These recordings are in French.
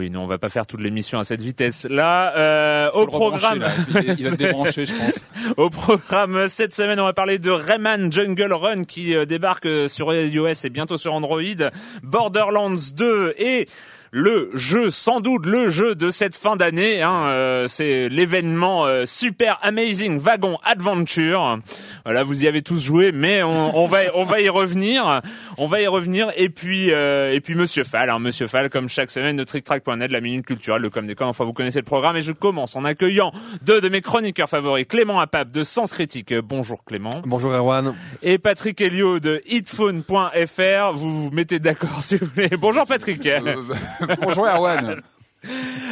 Oui, non, on va pas faire toute l'émission à cette vitesse. Là, euh, au programme, il va te débrancher, je pense. au programme cette semaine, on va parler de Rayman Jungle Run qui euh, débarque euh, sur iOS et bientôt sur Android, Borderlands 2 et le jeu, sans doute le jeu de cette fin d'année. Hein, euh, c'est l'événement euh, Super Amazing Wagon Adventure. Voilà, vous y avez tous joué, mais on, on, va on va y revenir. On va y revenir. Et puis euh, et puis Monsieur Fall, hein, Monsieur Fall, comme chaque semaine de TrickTrack.net, la minute culturelle, le com des Enfin, vous connaissez le programme. Et je commence en accueillant deux de mes chroniqueurs favoris, Clément Apap de Sens Critique. Bonjour Clément. Bonjour Erwan. Et Patrick Helio de hitphone.fr. Vous vous mettez d'accord si vous voulez. Bonjour Patrick. Bonjour Erwan.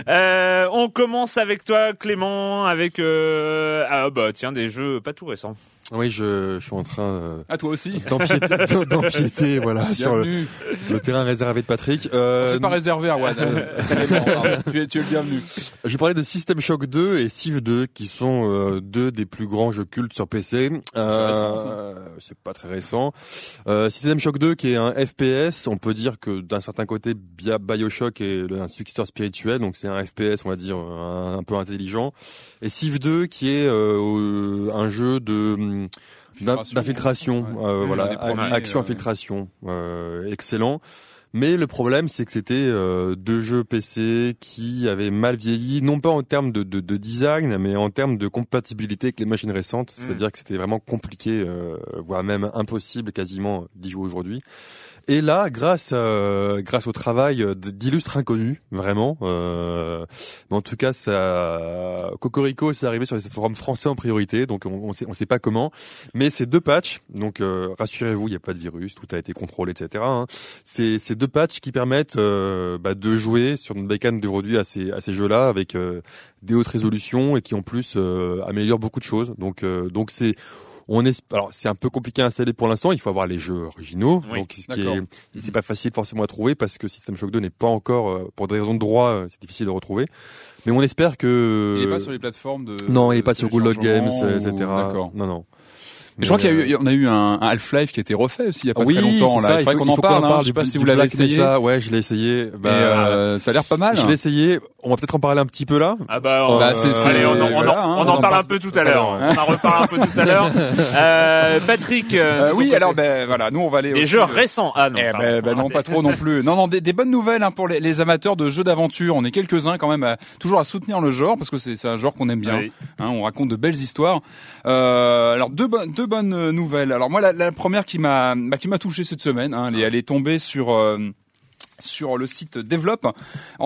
Euh, on commence avec toi Clément avec euh... ah bah tiens des jeux pas tout récents. Oui, je, je suis en train euh, à toi aussi d'empiéter, voilà sur le, le, terrain réservé de Patrick. Euh, c'est pas réservé Erwan. tu, es, tu es le bienvenu. Je vais parler de System Shock 2 et Civ 2 qui sont euh, deux des plus grands jeux cultes sur PC. Euh, c'est pas très récent. Euh, System Shock 2 qui est un FPS, on peut dire que d'un certain côté BioShock est un successeur spirituel, donc c'est un FPS on va dire un, un peu intelligent. Et Civ 2 qui est euh, un jeu de d'infiltration, euh, voilà, action infiltration, euh, excellent. Mais le problème, c'est que c'était euh, deux jeux PC qui avaient mal vieilli, non pas en termes de, de, de design, mais en termes de compatibilité avec les machines récentes. Mm. C'est-à-dire que c'était vraiment compliqué, euh, voire même impossible quasiment d'y jouer aujourd'hui. Et là, grâce euh, grâce au travail d'illustres inconnus, vraiment, euh, mais en tout cas, ça, Cocorico, c'est arrivé sur les forums français en priorité, donc on, on sait on sait pas comment, mais ces deux patchs, donc euh, rassurez-vous, il n'y a pas de virus, tout a été contrôlé, etc. Hein, c'est ces deux patchs qui permettent euh, bah, de jouer sur notre bécane d'aujourd'hui à ces à ces jeux-là avec euh, des hautes résolutions et qui en plus améliorent beaucoup de choses. Donc donc c'est on est, alors c'est un peu compliqué à installer pour l'instant. Il faut avoir les jeux originaux, donc ce qui est, c'est pas facile forcément à trouver parce que System Shock 2 n'est pas encore, euh, pour des raisons de droit, euh, c'est difficile de retrouver. Mais on espère que. Il est pas sur les plateformes de. Non, il est pas sur Good Games, etc. D'accord. Non, non. Mais je crois qu'il y a eu, on a eu un, Half-Life qui a été refait aussi il y a pas très longtemps. Là. il faudrait qu'on en parle. Hein. Je sais pas si vous l'avez essayé. Ça. Ouais, je l'ai essayé. Bah, euh, ça a l'air pas mal. Je l'ai essayé. On va peut-être en parler un petit peu là. Ah bah, on, bah c'est, allez, on, on, on, en parle un peu tout à l'heure. On en reparle un peu tout à l'heure. Euh, Patrick. Euh, oui, alors ben voilà, nous on va aller. Des jeux récents. Ah non. Eh ben, ben non, pas trop non plus. Non, non, des, des bonnes nouvelles hein, pour les, les, amateurs de jeux d'aventure. On est quelques uns quand même à, toujours à soutenir le genre parce que c'est, c'est un genre qu'on aime bien. Hein, on raconte de belles histoires. Euh, alors deux, bonnes deux bonnes nouvelles. Alors moi, la, la première qui m'a bah, qui m'a touché cette semaine, hein, elle, est, elle est tombée sur euh, sur le site Develop.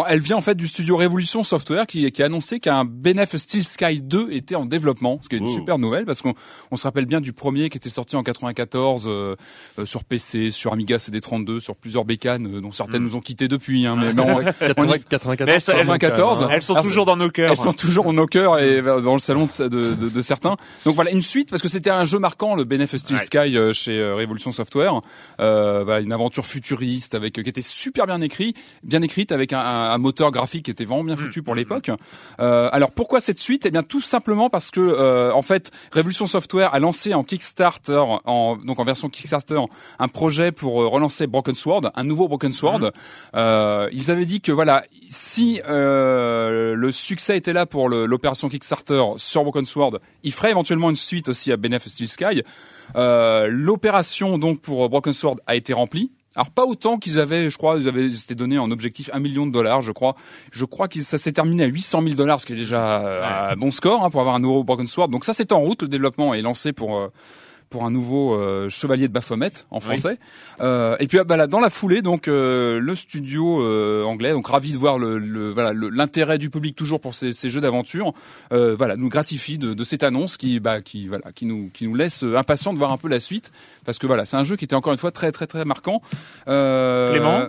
elle vient en fait du studio Révolution Software qui, qui a annoncé qu'un Benef Steel Sky 2 était en développement, ce qui est une super nouvelle parce qu'on on se rappelle bien du premier qui était sorti en 94 euh, euh, sur PC, sur Amiga CD32, sur plusieurs bécanes euh, dont certaines mm. nous ont quitté depuis. Hein, mais non, 94, 94, elles sont toujours dans nos cœurs. Elles sont toujours dans nos cœurs et dans le salon de, de, de, de certains. Donc voilà une suite parce que c'était un jeu marquant le Benef Steel Sky chez Révolution Software. Euh, voilà, une aventure futuriste avec qui était super bien écrit, bien écrite avec un, un, moteur graphique qui était vraiment bien foutu pour mm, mm, l'époque. Mm. Euh, alors pourquoi cette suite? Eh bien tout simplement parce que euh, en fait Revolution Software a lancé en Kickstarter, en, donc en version Kickstarter, un projet pour euh, relancer Broken Sword, un nouveau Broken Sword. Euh, ils avaient dit que voilà si le succès était là pour l'opération Kickstarter sur Broken Sword, il ferait éventuellement une suite aussi à Benef Steel Sky. L'opération donc pour Broken Sword a été remplie. Alors pas autant qu'ils avaient, je crois, ils avaient c'était donné en objectif un million de dollars, je crois. Je crois que ça s'est terminé à 800 000 dollars, ce qui est déjà un bon score hein, pour avoir un nouveau Broken Sword. Donc ça c'est en route, le développement est lancé pour euh, pour un nouveau euh, chevalier de Baphomet en français. Euh, et puis ah, bah, là, dans la foulée, donc euh, le studio anglais, donc ravi de voir le, le voilà l'intérêt du public toujours pour ces, ces jeux d'aventure, voilà nous gratifie de, de, cette annonce qui bah qui voilà qui nous qui nous laisse impatients de voir un peu la suite parce que voilà c'est un jeu qui était encore une fois très très très marquant. Clément?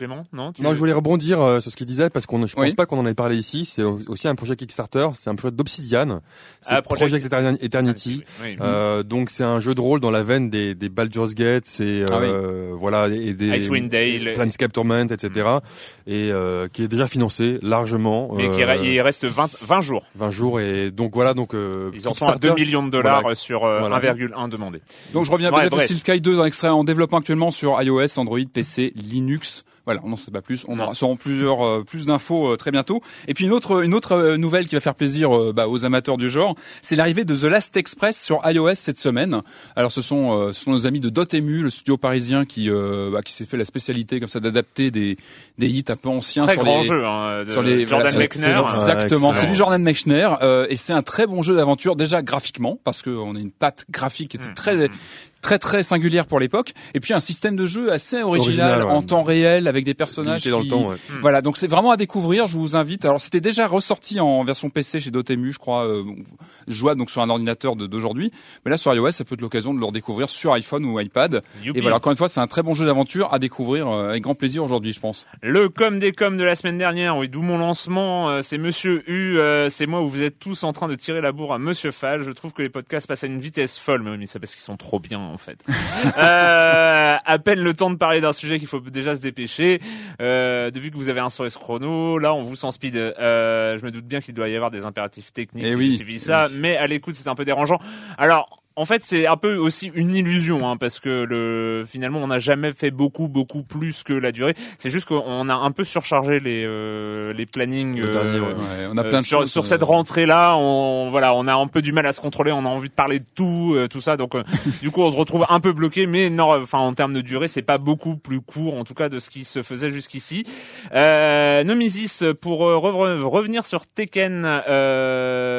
Non Non, je voulais rebondir euh, sur ce qu'il disait parce qu'on je pense pas qu'on en ait parlé ici. C'est aussi un projet Kickstarter, c'est un projet d'Obsidian, c'est ah, Project, Eternity. Euh, donc c'est un jeu de rôle dans la veine des, des Baldur's Gate, c'est ah euh, voilà et des Icewind Dale, Planescape Torment, etc. Et mm. euh, qui est déjà financé largement. Mais qui il reste 20, 20 jours. 20 jours et donc voilà donc ils en sont à 2 millions de dollars sur 1,1 demandé. Donc je reviens à Battlefield Sky 2 en extrait en développement actuellement sur iOS, Android, PC, Linux. Voilà, on n'en sait pas plus. On aura sûrement plusieurs euh, plus d'infos euh, très bientôt. Et puis une autre une autre euh, nouvelle qui va faire plaisir bah, aux amateurs du genre, c'est l'arrivée de The Last Express sur iOS cette semaine. Alors ce sont ce sont nos amis de Dotemu, le studio parisien qui bah, qui s'est fait la spécialité comme ça d'adapter des des hits un peu anciens très sur grand les jeu hein, sur les Jordan Mechner. Exactement, c'est du Jordan Mechner et c'est un très bon jeu d'aventure déjà graphiquement parce qu'on a une patte graphique qui était mmh, très mmh, mmh très très singulière pour l'époque. Et puis un système de jeu assez original, en temps réel avec des personnages qui... dans le temps ouais. Hmm. voilà donc c'est vraiment à découvrir. Je vous invite. Alors c'était déjà ressorti en version PC chez Dotemu je crois euh, jouable donc sur un ordinateur d'aujourd'hui. Mais là sur iOS ça peut être l'occasion de le redécouvrir sur iPhone ou iPad. Et voilà encore une fois c'est un très bon jeu d'aventure à découvrir euh, avec grand plaisir aujourd'hui je pense. Le com des com de la semaine dernière oui d'où mon lancement euh, c'est Monsieur U euh, c'est moi où vous êtes tous en train de tirer la bourre à Monsieur Fall. Je trouve que les podcasts passent à une vitesse folle mais oui mais c'est parce qu'ils sont trop bien en fait. euh, à peine le temps de parler d'un sujet qu'il faut déjà se dépêcher. Euh, depuis que vous avez un ce chrono, là on vous sent speed. Euh, je me doute bien qu'il doit y avoir des impératifs techniques Et eh oui, qui ça, mais à l'écoute c'est un peu dérangeant. Alors en fait, c'est un peu aussi une illusion, hein, parce que le finalement, on n'a jamais fait beaucoup, beaucoup plus que la durée. C'est juste qu'on a un peu surchargé les euh, les plannings. Euh, on a plein de sur, choses, sur cette rentrée-là. On voilà, on a un peu du mal à se contrôler. On a envie de parler de tout, euh, tout ça. Donc, du coup, on se retrouve un peu bloqué. Mais non, enfin, en termes de durée, c'est pas beaucoup plus court, en tout cas, de ce qui se faisait jusqu'ici. Euh, Nomisis, pour revenir sur Tekken,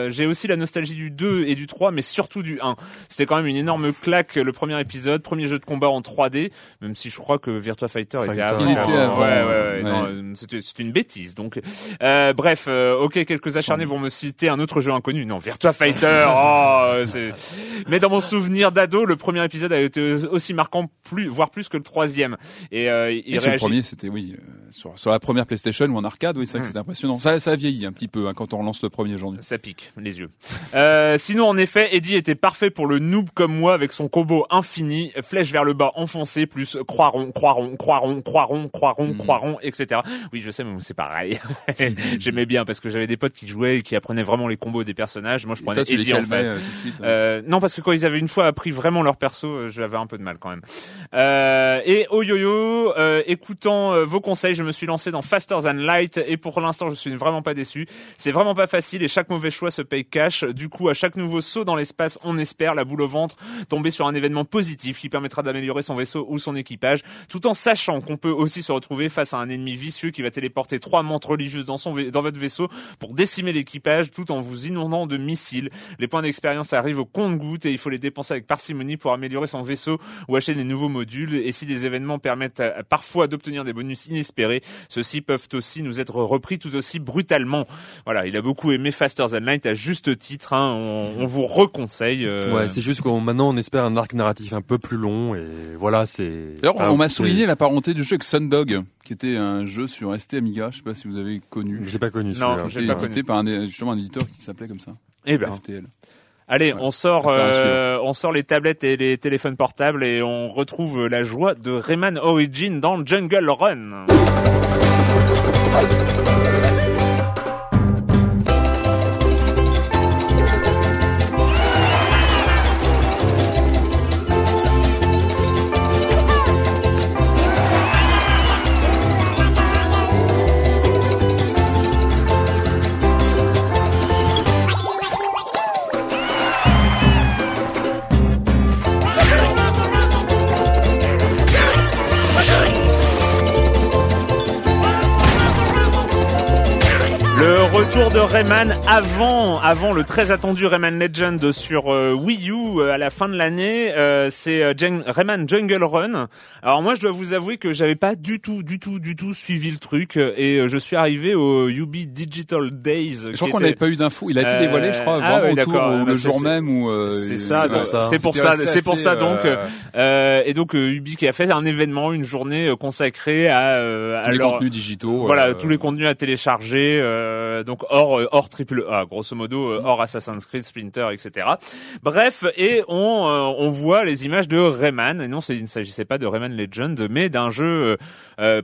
j'ai aussi la nostalgie du 2 et du 3, mais surtout du 1. C'était quand même une énorme claque le premier épisode, premier jeu de combat en 3D, même si je crois que Virtua Fighter, était avant. Ouais, ouais, ouais, c'était une bêtise. Donc, euh, bref, euh, ok, quelques acharnés vont me citer un autre jeu inconnu. Non, Virtua Fighter. oh, mais dans mon souvenir d'ado, le premier épisode a été aussi marquant, plus, voire plus que le troisième. Et, euh, il le premier, c'était oui, euh, sur, sur la première PlayStation ou en arcade, oui, c'est vrai que c'était impressionnant. Ça, ça a vieilli un petit peu hein, quand on relance le premier aujourd'hui. Ça pique les yeux. Euh, sinon, en effet, Eddie était parfait pour le le noob comme moi avec son combo infini, flèche vers le bas enfoncé, plus croiron, croiron, croiron, croiron, croiron, croiron, etc. Oui, je sais, mais c'est pareil. J'aimais bien parce que j'avais des potes qui jouaient et qui apprenaient vraiment les combos des personnages. Moi, je prenais Eddie en fait. Euh, euh, non, parce que quand ils avaient une fois appris vraiment leur perso, euh, j'avais un peu de mal quand même. Euh, et oh yo yo, euh, écoutant vos conseils, je me suis lancé dans Faster Than Light et pour l'instant, je suis vraiment pas déçu. C'est vraiment pas facile et chaque mauvais choix se paye cash. Du coup, à chaque nouveau saut dans l'espace, on espère la la boule au ventre, tomber sur un événement positif qui permettra d'améliorer son vaisseau ou son équipage, tout en sachant qu'on peut aussi se retrouver face à un ennemi vicieux qui va téléporter trois montres religieuses dans, son dans votre vaisseau pour décimer l'équipage tout en vous inondant de missiles. Les points d'expérience arrivent au compte-goutte et il faut les dépenser avec parcimonie pour améliorer son vaisseau ou acheter des nouveaux modules. Et si des événements permettent euh, parfois d'obtenir des bonus inespérés, ceux-ci peuvent aussi nous être repris tout aussi brutalement. Voilà, il a beaucoup aimé Faster Than Light à juste titre. Hein, on, vous reconseille. Euh, ouais, c'est juste qu'on maintenant on espère un arc narratif un peu plus long et voilà, c'est. D'ailleurs, on m'a souligné la parenté du jeu avec Sundog, qui était un jeu sur ST Amiga. Je sais pas si vous avez connu. Je l'ai pas connu. Non, je l'ai pas connu. par un, justement un éditeur qui s'appelait comme ça. Eh ben. FTL. Allez, on sort, euh, on sort les tablettes et les téléphones portables et on retrouve la joie de Rayman Origin dans Jungle Run. Rayman avant, avant le très attendu Rayman Legend sur euh, Wii U euh, à la fin de l'année. Euh, c'est Rayman Jungle Run. Alors moi, je dois vous avouer que j'avais pas du tout, du tout, du tout suivi le truc et je suis arrivé au Ubi Digital Days. Je crois qu'on n'avait pas eu d'infos. Il a été dévoilé, je crois, ah, vraiment autour, le jour même où. c'est ça, c'est pour ça, c'est pour ça donc. et donc Ubi qui a fait un événement, une journée consacrée à, à tous les contenus digitaux. Voilà, tous les contenus à télécharger. donc hors euh, hors triple A, grosso modo euh, hors Assassin's Creed, Splinter, etc. Bref, et on euh, on voit les images de Rayman. Et non, il ne s'agissait pas de Rayman Legend, mais d'un jeu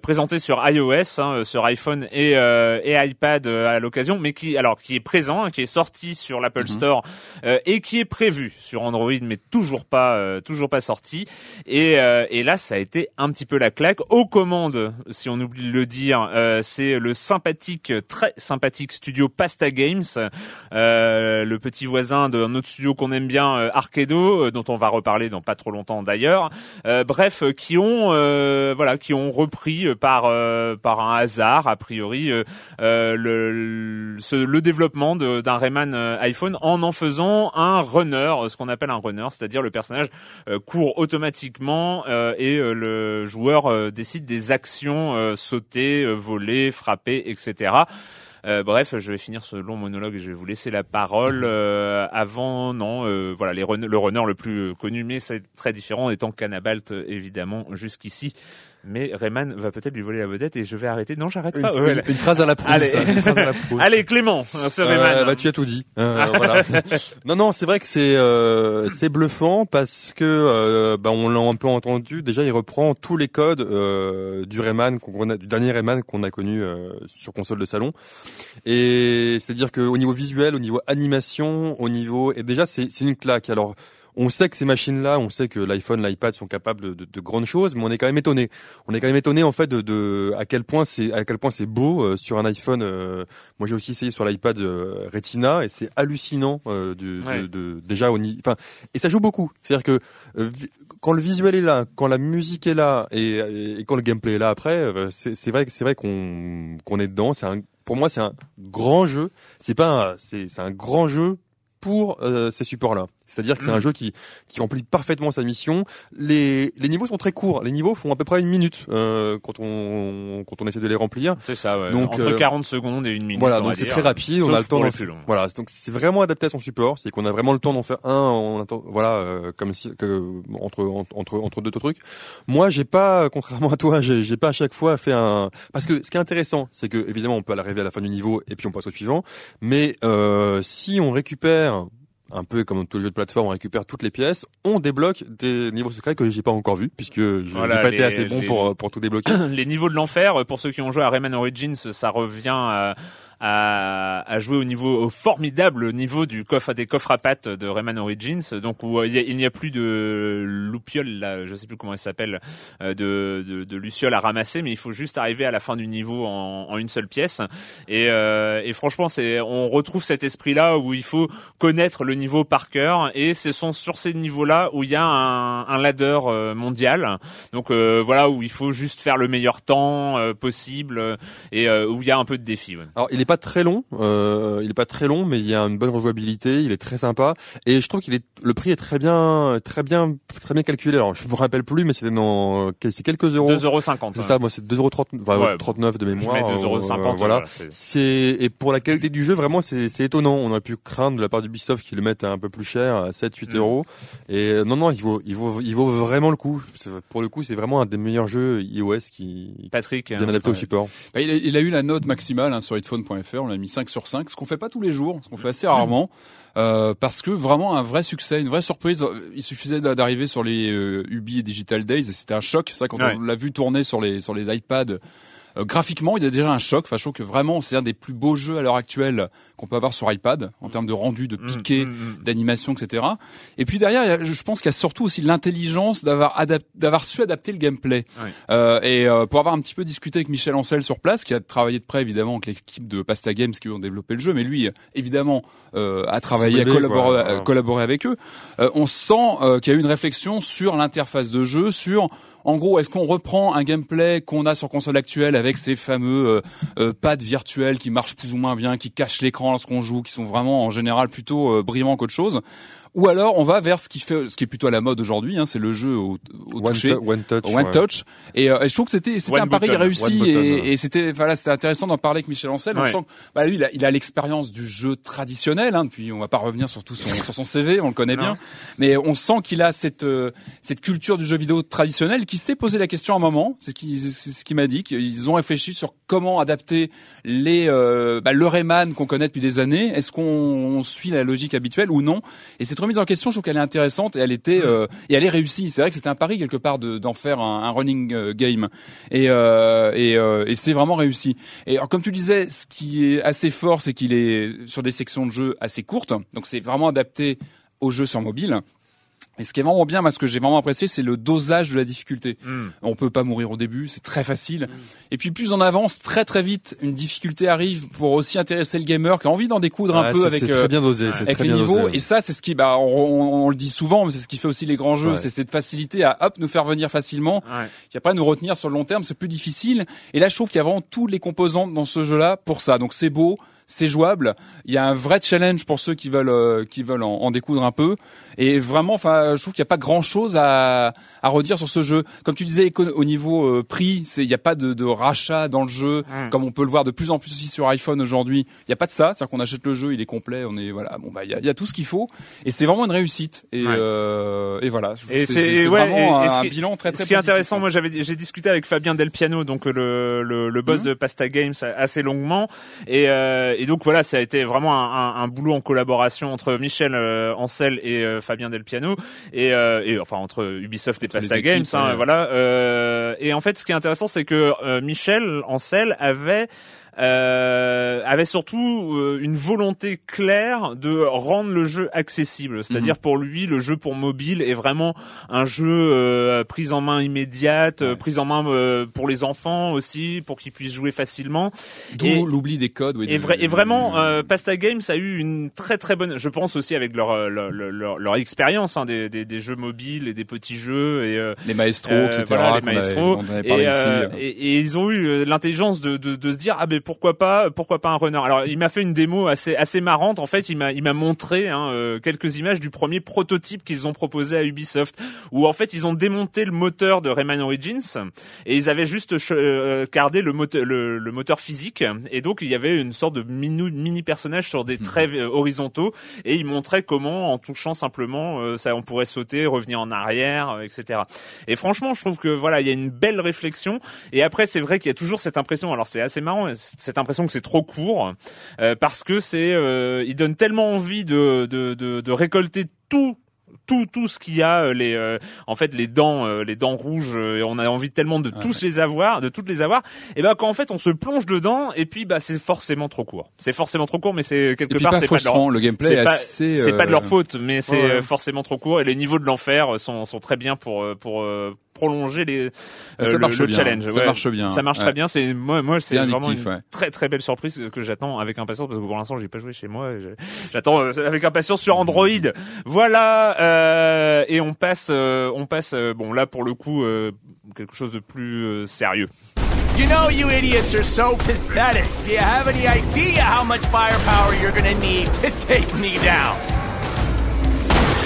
présenté sur iOS, hein, sur iPhone et et iPad à l'occasion, mais qui alors qui est présent, hein, qui est sorti sur l'Apple mhm. Store et qui est prévu sur Android, mais toujours pas toujours pas sorti. Et et là, ça a été un petit peu la claque. Aux commandes, si on oublie de le dire, c'est le sympathique, très sympathique studio Pasta Games, euh, le petit voisin d'un autre studio qu'on aime bien, euh, Arcado, euh, dont on va reparler dans pas trop longtemps d'ailleurs. bref, qui ont voilà, qui ont repris par par un hasard a priori le, le, développement d'un Rayman iPhone en en faisant un runner, ce qu'on appelle un runner, c'est-à-dire le personnage court automatiquement et le joueur décide des actions sauter, voler, frapper, etc. Euh, bref, je vais finir ce long monologue et je vais vous laisser la parole. Euh, avant, non, euh, voilà, les le runner le plus connu, mais c'est très différent, étant Canabalt évidemment jusqu'ici mais Rayman va peut-être lui voler la vedette et je vais arrêter. Non, j'arrête pas. Une, phrase à la Proust. Allez, une phrase à la Allez Clément, ce Rayman. bah, tu as tout dit. voilà. non, non, c'est vrai que c'est euh, c'est bluffant parce que euh, bah, on l'a un peu entendu. Déjà, il reprend tous les codes euh, du Rayman, qu'on a, du dernier Rayman qu'on a connu sur console de salon. Et c'est-à-dire qu'au niveau visuel, au niveau animation, au niveau et déjà c'est c'est une claque. Alors on sait que ces machines-là, on sait que l'iPhone, l'iPad sont capables de, de, grandes choses, mais on est quand même étonné. On est quand même étonné en fait de, de à quel point c'est à quel point c'est beau euh, sur un iPhone. Euh, moi, j'ai aussi essayé sur l'iPad euh, Retina et c'est hallucinant de, de, déjà au niveau. Enfin, et ça joue beaucoup. C'est-à-dire que quand le visuel est là, quand la musique est là et, et quand le gameplay est là après, c'est vrai que c'est vrai qu'on qu'on est dedans. C'est un pour moi, c'est un grand jeu. C'est pas, c'est un grand jeu pour ces supports-là. C'est-à-dire que c'est un mm. jeu qui, qui remplit parfaitement sa mission. Les, les niveaux sont très courts. Les niveaux font à peu près une minute euh, quand on quand on essaie de les remplir. C'est ça. Ouais. Donc entre 40 euh, secondes et une minute. Voilà, donc c'est très rapide. on a le temps d'en faire. Voilà, donc c'est vraiment adapté à son support. C'est qu'on a vraiment le temps d'en faire un. On attend, voilà, euh, comme si que entre entre entre deux trucs. Moi, j'ai pas, contrairement à toi, j'ai j'ai pas à chaque fois fait un. Parce que ce qui est intéressant, c'est que évidemment on peut arriver à la fin du niveau et puis on passe au suivant. Mais euh, si on récupère un peu comme dans tous les jeux de plateforme, on récupère toutes les pièces, on débloque des niveaux secrets que j'ai pas encore vus puisque je n'ai pas été assez bon pour pour tout débloquer. les niveaux de l'enfer, pour ceux qui ont joué à Rayman Origins, ça revient à à, à, jouer au niveau au formidable niveau du coffre des coffres à pattes de Rayman Origins, donc où il n'y a, plus de loupiole là, je sais plus comment elle s'appelle, de, de, de luciole à ramasser, mais il faut juste arriver à la fin du niveau en, en une seule pièce. Et, et franchement, c'est on retrouve cet esprit là où il faut connaître le niveau par cœur, et ce sont sur ces niveaux là où il y a un, un ladder mondial. Donc voilà où il faut juste faire le meilleur temps possible et où il y a un peu de défi. Il pas très long, euh, il est pas très long, mais il y a une bonne rejouabilité, il est très sympa et je trouve qu'il est le prix est très bien, très bien, très bien calculé. Alors je me rappelle plus, mais c'était dans c'est quelques euros. 2,50 euros. C'est ça, moi c'est 2,39 euros, enfin, 39 de mémoire. Je mets 2,50 euros. Euh, voilà. c'est et pour la qualité du jeu, vraiment c'est c'est étonnant. On aurait pu craindre de la part d'Ubisoft qu'ils le mettent un peu plus cher, à 7, 8 mm. euros. Et euh, non non, il vaut il vaut il vaut vraiment le coup. Pour le coup, c'est vraiment un des meilleurs jeux iOS qui Patrick bien adapté au support. Bah, il, a, il, a, eu la note maximale hein, sur on l'a mis 5 sur 5, ce qu'on fait pas tous les jours, ce qu'on fait assez rarement, euh, parce que vraiment un vrai succès, une vraie surprise. Il suffisait d'arriver sur les euh, Ubi et Digital Days, et c'était un choc. C'est vrai quand on l'a vu tourner sur les sur les iPads euh, graphiquement, il y a déjà un choc. Enfin, je trouve que vraiment, c'est un des plus beaux jeux à l'heure actuelle qu'on peut avoir sur iPad en termes de rendu, de mm, piqué, mm, mm. d'animation, etc. Et puis derrière, je pense qu'il y a surtout aussi l'intelligence d'avoir d'avoir su adapter le gameplay. Euh, et euh, pour avoir un petit peu discuté avec Michel Ancel sur place, qui a travaillé de près évidemment avec l'équipe de Pasta Games qui ont développé le jeu, mais lui évidemment euh, a travaillé, a collaboré, collaboré avec eux. on sent qu'il y a eu une réflexion sur l'interface de jeu, sur en gros, est-ce qu'on reprend un gameplay qu'on a sur console actuelle avec ces fameux euh, euh, pads virtuels qui marchent plus ou moins bien, qui cachent l'écran lorsqu'on joue, qui sont vraiment en général plutôt euh, brillants qu'autre chose? Ou alors on va vers ce qui fait, ce qui est plutôt à la mode aujourd'hui, hein, c'est le jeu au, au one, toucher, one touch, one touch. Et, euh, et, je trouve que c'était c'était un pari réussi et, et c'était voilà c'était intéressant d'en parler avec Michel Ancel. On sent que bah, lui il a l'expérience du jeu traditionnel. Hein, puis on va pas revenir sur tout son, sur son CV, on le connaît bien, mais on sent qu'il a cette euh, cette culture du jeu vidéo traditionnel qui s'est posé la question à un moment. C'est ce qu'il m'a dit qu'ils ont réfléchi sur comment adapter les euh, bah, le Rayman qu'on connaît depuis des années. Est-ce qu'on suit la logique habituelle ou non? Et c'est remise en question, je trouve qu'elle est intéressante et elle était euh, et elle est réussie. C'est vrai que c'était un pari quelque part d'en faire un, un, running euh, game et euh, et, euh, et c'est vraiment réussi. Et alors, comme tu disais, ce qui est assez fort, c'est qu'il est sur des sections de jeu assez courtes, donc c'est vraiment adapté au jeu sur mobile. Et ce qui est vraiment bien, moi, ce que j'ai vraiment apprécié, c'est le dosage de la difficulté. Mm. On peut pas mourir au début, c'est très facile. Mm. Et puis plus on avance, très très vite, une difficulté arrive pour aussi intéresser le gamer qui a envie d'en découdre un peu avec, très bien dosé, avec très les niveaux. Et ça, c'est ce qui, bah, on, on, le dit souvent, mais c'est ce qui fait aussi les grands jeux, c'est cette facilité à hop nous faire venir facilement, qui après nous retenir sur le long terme, c'est plus difficile. Et là, je trouve qu'il y a vraiment tous les composantes dans ce jeu-là pour ça. Donc c'est beau c'est jouable. Il y a un vrai challenge pour ceux qui veulent euh, qui veulent en, en, découdre un peu. Et vraiment, enfin, je trouve qu'il n'y a pas grand chose à, à redire sur ce jeu. Comme tu disais, au niveau euh, prix, c'est il n'y a pas de, de, rachat dans le jeu, mm. comme on peut le voir de plus en plus aussi sur iPhone aujourd'hui. Il n'y a pas de ça, c'est-à-dire qu'on achète le jeu, il est complet, on est voilà, bon bah il y a, y a, tout ce qu'il faut. Et c'est vraiment une réussite. Et, euh, et voilà. Et c'est vraiment un, bilan très très. Ce qui est intéressant, moi j'avais j'ai discuté avec Fabien Del Piano, donc le le, le boss mm. de Pasta Games, assez longuement. Et euh, et donc voilà, ça a été vraiment un, un, un boulot en collaboration entre Michel euh, Ancel et euh, Fabien Del Piano et, euh, et, enfin entre Ubisoft et Pasta Games, hein, voilà. et en fait, ce qui est intéressant, c'est que Michel Ancel avait euh, avait surtout euh, une volonté claire de rendre le jeu accessible. C'est-à-dire mhm. pour lui, le jeu pour mobile est vraiment un jeu euh, prise en main immédiate, ouais. prise en main euh, pour les enfants aussi, pour qu'ils puissent jouer facilement. D'où l'oubli des codes. Oui, et, et, vraiment, Pasta Games a eu une très très bonne, je pense aussi avec leur leur, leur, leur expérience hein, des, des, des, jeux mobiles et des petits jeux et les maestros, etc. Voilà, les maestros. et, et, et, ils ont eu l'intelligence de, de, de se dire ah ben pourquoi pas pourquoi pas un runner. Alors il m'a fait une démo assez assez marrante. En fait il m'a il m'a montré hein, euh, quelques images du premier prototype qu'ils ont proposé à Ubisoft où en fait ils ont démonté le moteur de Rayman Origins et ils avaient juste euh, gardé le moteur le, le, moteur physique et donc il y avait une sorte de mini mini personnage sur des traits euh, horizontaux et ils montraient comment en touchant simplement euh, ça on pourrait sauter revenir en arrière etc et franchement je trouve que voilà il y a une belle réflexion et après c'est vrai qu'il y a toujours cette impression alors c'est assez marrant cette impression que c'est trop court euh, parce que c'est euh, il donne tellement envie de, de, de, de récolter tout tout tout ce qu'il y a les en fait les dents les dents rouges et on a envie tellement de tous les avoir de toutes les avoir et ben quand en fait on se plonge dedans et puis bah c'est forcément trop court. C'est forcément trop court mais c'est quelque part c'est pas de leur le gameplay c'est pas, de leur faute mais c'est forcément trop court et les niveaux de l'enfer sont sont très bien pour pour prolonger les ça le, marche le challenge. Ça marche bien. Ça marche très bien. C'est moi, moi c'est vraiment une très très belle surprise que j'attends avec impatience parce que pour l'instant j'ai pas joué chez moi. J'attends euh, avec impatience sur Android. Voilà. Euh, et on passe, euh, on passe. Euh, bon là pour le coup quelque chose de plus sérieux. You know you idiots are so pathetic. Do you have any idea how much firepower you're gonna need to take me down?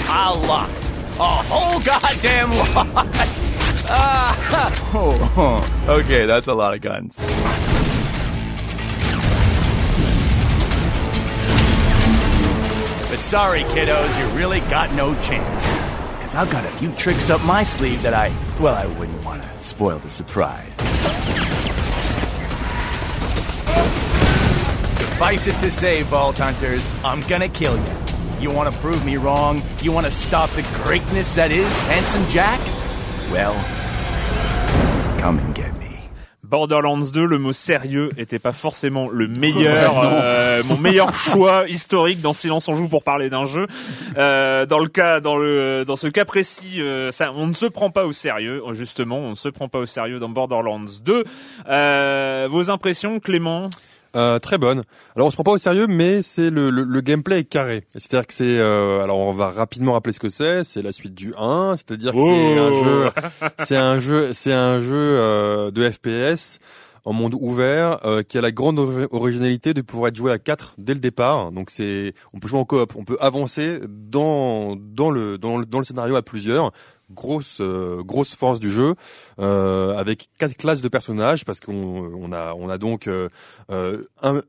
A lot. A whole goddamn lot. Ah, oh, okay, that's a lot of guns. But sorry, kiddos, you really got no chance. Because I've got a few tricks up my sleeve that I, well, I wouldn't want to spoil the surprise. Suffice it to say, Vault Hunters, I'm gonna kill you. You want to prove me wrong? You want to stop the greatness that is Handsome Jack? Well, come and get me. Borderlands 2, le mot sérieux était pas forcément le meilleur, euh, mon meilleur choix historique dans Silence on joue pour parler d'un jeu. Euh, dans le cas, dans le, dans ce cas précis, euh, ça, on ne se prend pas au sérieux. Justement, on ne se prend pas au sérieux dans Borderlands 2. Euh, vos impressions, Clément? Euh, très bonne. Alors on se prend pas au sérieux, mais c'est le, le, le, gameplay est carré. C'est-à-dire que c'est, euh, alors on va rapidement rappeler ce que c'est. C'est la suite du 1, c'est-à-dire que c'est un oh. jeu, c'est un jeu, c'est un jeu euh, de FPS en monde ouvert euh, qui a la grande originalité de pouvoir être joué à 4 dès le départ. Donc c'est, on peut jouer en coop, on peut avancer dans dans le dans le, dans le scénario à plusieurs grosse euh, grosse force du jeu euh, avec quatre classes de personnages parce qu'on on a on a donc euh, un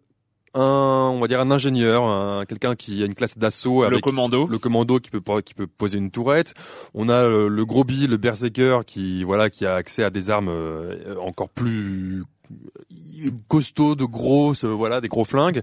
un, on va dire un ingénieur, quelqu'un qui a une classe d'assaut avec le commando, le commando qui peut qui peut poser une tourette. On a le, gros bill, le berserker qui voilà qui a accès à des armes encore plus costaud, de grosses, voilà, des gros flingues.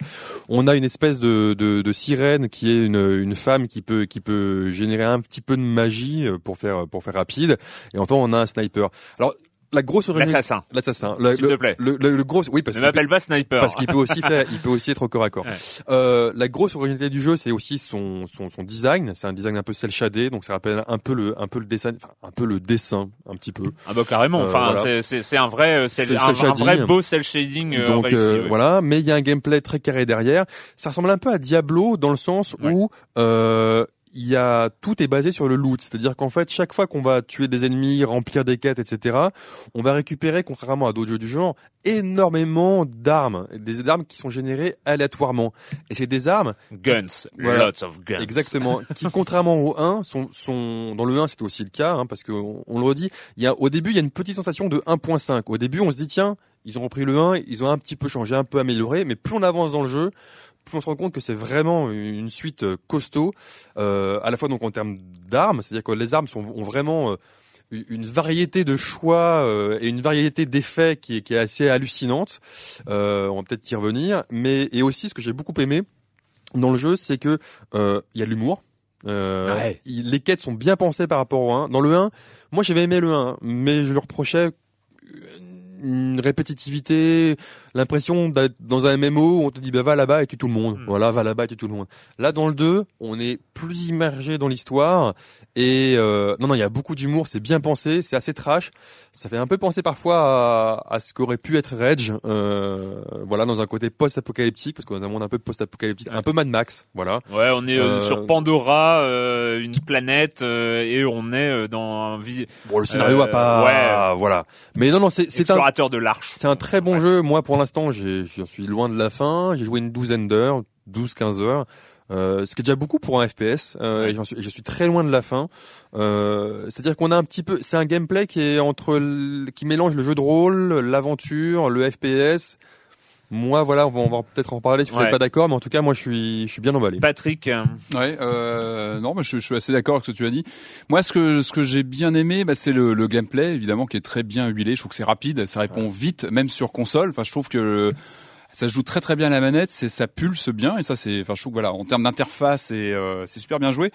On a une espèce de, de, de, sirène qui est une, une femme qui peut qui peut générer un petit peu de magie euh, pour faire pour faire rapide. Et enfin, on a un sniper. Alors la grosse l'assassin. L'assassin. S'il te plaît. le, le, le, gros oui parce ne m'appelle pas sniper. parce qu'il peut aussi faire il peut aussi être au corps à corps. Euh, la grosse originalité du jeu c'est aussi son, son son design. C'est un design un peu cel shadé donc ça rappelle un peu le un peu le dessin enfin, un peu le dessin un petit peu. Ah bah carrément euh, enfin c'est c'est un vrai c'est un, un, vrai beau cel shading euh, donc réussi, voilà mais il y a un gameplay très carré derrière. Ça ressemble un peu à Diablo dans le sens où euh, il y a tout est basé sur le loot, c'est-à-dire qu'en fait chaque fois qu'on va tuer des ennemis, remplir des quêtes, etc., on va récupérer, contrairement à d'autres jeux du genre, énormément d'armes, des armes qui sont générées aléatoirement. Et c'est des armes guns, lots of guns, exactement, qui contrairement au 1 sont, sont dans le 1 c'était aussi le cas, hein, parce que on, le redit, il y a au début il y a une petite sensation de 1.5. Au début on se dit tiens ils ont repris le 1, ils ont un petit peu changé, un peu amélioré, mais plus on avance dans le jeu, plus on se rend compte que c'est vraiment une suite euh, costaud, euh, à la fois donc en termes d'armes, c'est-à-dire que les armes sont, ont vraiment euh, une variété de choix euh, et une variété d'effets qui est, qui est assez hallucinante. Euh, on va peut-être y revenir, mais et aussi ce que j'ai beaucoup aimé dans le jeu, c'est que il y a de l'humour. Ouais. Les quêtes sont bien pensées par rapport au 1. Dans le 1, moi j'avais aimé le 1, mais je le reprochais une répétitivité, l'impression d'être dans un MMO où on te dit bah va là-bas et tu tout le monde. Hmm. Voilà, va là-bas et tu tout le monde. Là dans le 2, on est plus immergé dans l'histoire et euh, non non, il y a beaucoup d'humour, c'est bien pensé, c'est assez trash. Ça fait un peu penser parfois à, à ce qu'aurait pu être Rage euh, voilà dans un côté post-apocalyptique parce qu'on a un monde un peu post-apocalyptique, un peu Mad Max, voilà. Ouais, on est euh, sur Pandora, une planète et on est dans un Bon, le scénario a pas ouais. voilà. Mais non non, c'est c'est un de l'arche. C'est un très bon jeu. Moi, pour l'instant, j'en suis loin de la fin. J'ai joué une douzaine d'heures, 12-15 heures. Euh, ce qui est déjà beaucoup pour un FPS. Euh, et suis, je suis très loin de la fin. Euh, C'est-à-dire qu'on a un petit peu, c'est un gameplay qui est entre, qui mélange le jeu de rôle, l'aventure, le FPS moi, voilà, on va, on va peut-être en parler si vous n'êtes pas d'accord, mais en tout cas, moi, je suis, je suis bien emballé. Patrick. Ouais, euh, non, mais je, je, suis assez d'accord avec ce que tu as dit. Moi, ce que, ce que j'ai bien aimé, bah, c'est le, le, gameplay, évidemment, qui est très bien huilé. Je trouve que c'est rapide, ça répond vite, même sur console. Enfin, je trouve que ça joue très très bien à la manette, c'est ça pulse bien et ça c'est, enfin, je trouve que voilà, en termes d'interface, et euh, c'est super bien joué.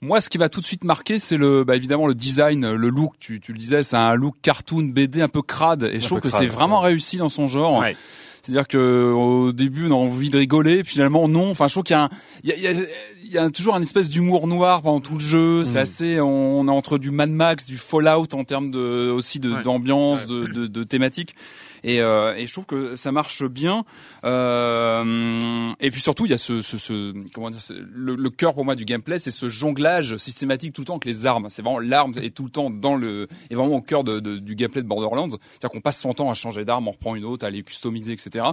Moi, ce qui va tout de suite marquer, c'est le, bah, évidemment le design, le look. Tu, tu le disais, c'est un look cartoon BD un peu crade, et je trouve que c'est vraiment réussi dans son genre. Ouais. C'est-à-dire que au début, on a envie de rigoler, puis finalement non. Enfin, je trouve qu'il y a, un, il y a, il y a toujours un espèce d'humour noir pendant tout le jeu. C'est mm. assez, on, est entre du Mad Max, du Fallout en termes de aussi de d'ambiance, de, de, de thématique. Et, euh, et je trouve que ça marche bien. Euh, et puis surtout, il y a ce, ce, ce comment dire, le, le cœur pour moi du gameplay, c'est ce jonglage systématique tout le temps avec les armes. C'est vraiment l'arme est tout le temps dans le, est vraiment au cœur de, de, du gameplay de Borderlands. C'est-à-dire qu'on passe son temps à changer d'arme, on reprend une autre, à les customiser, etc.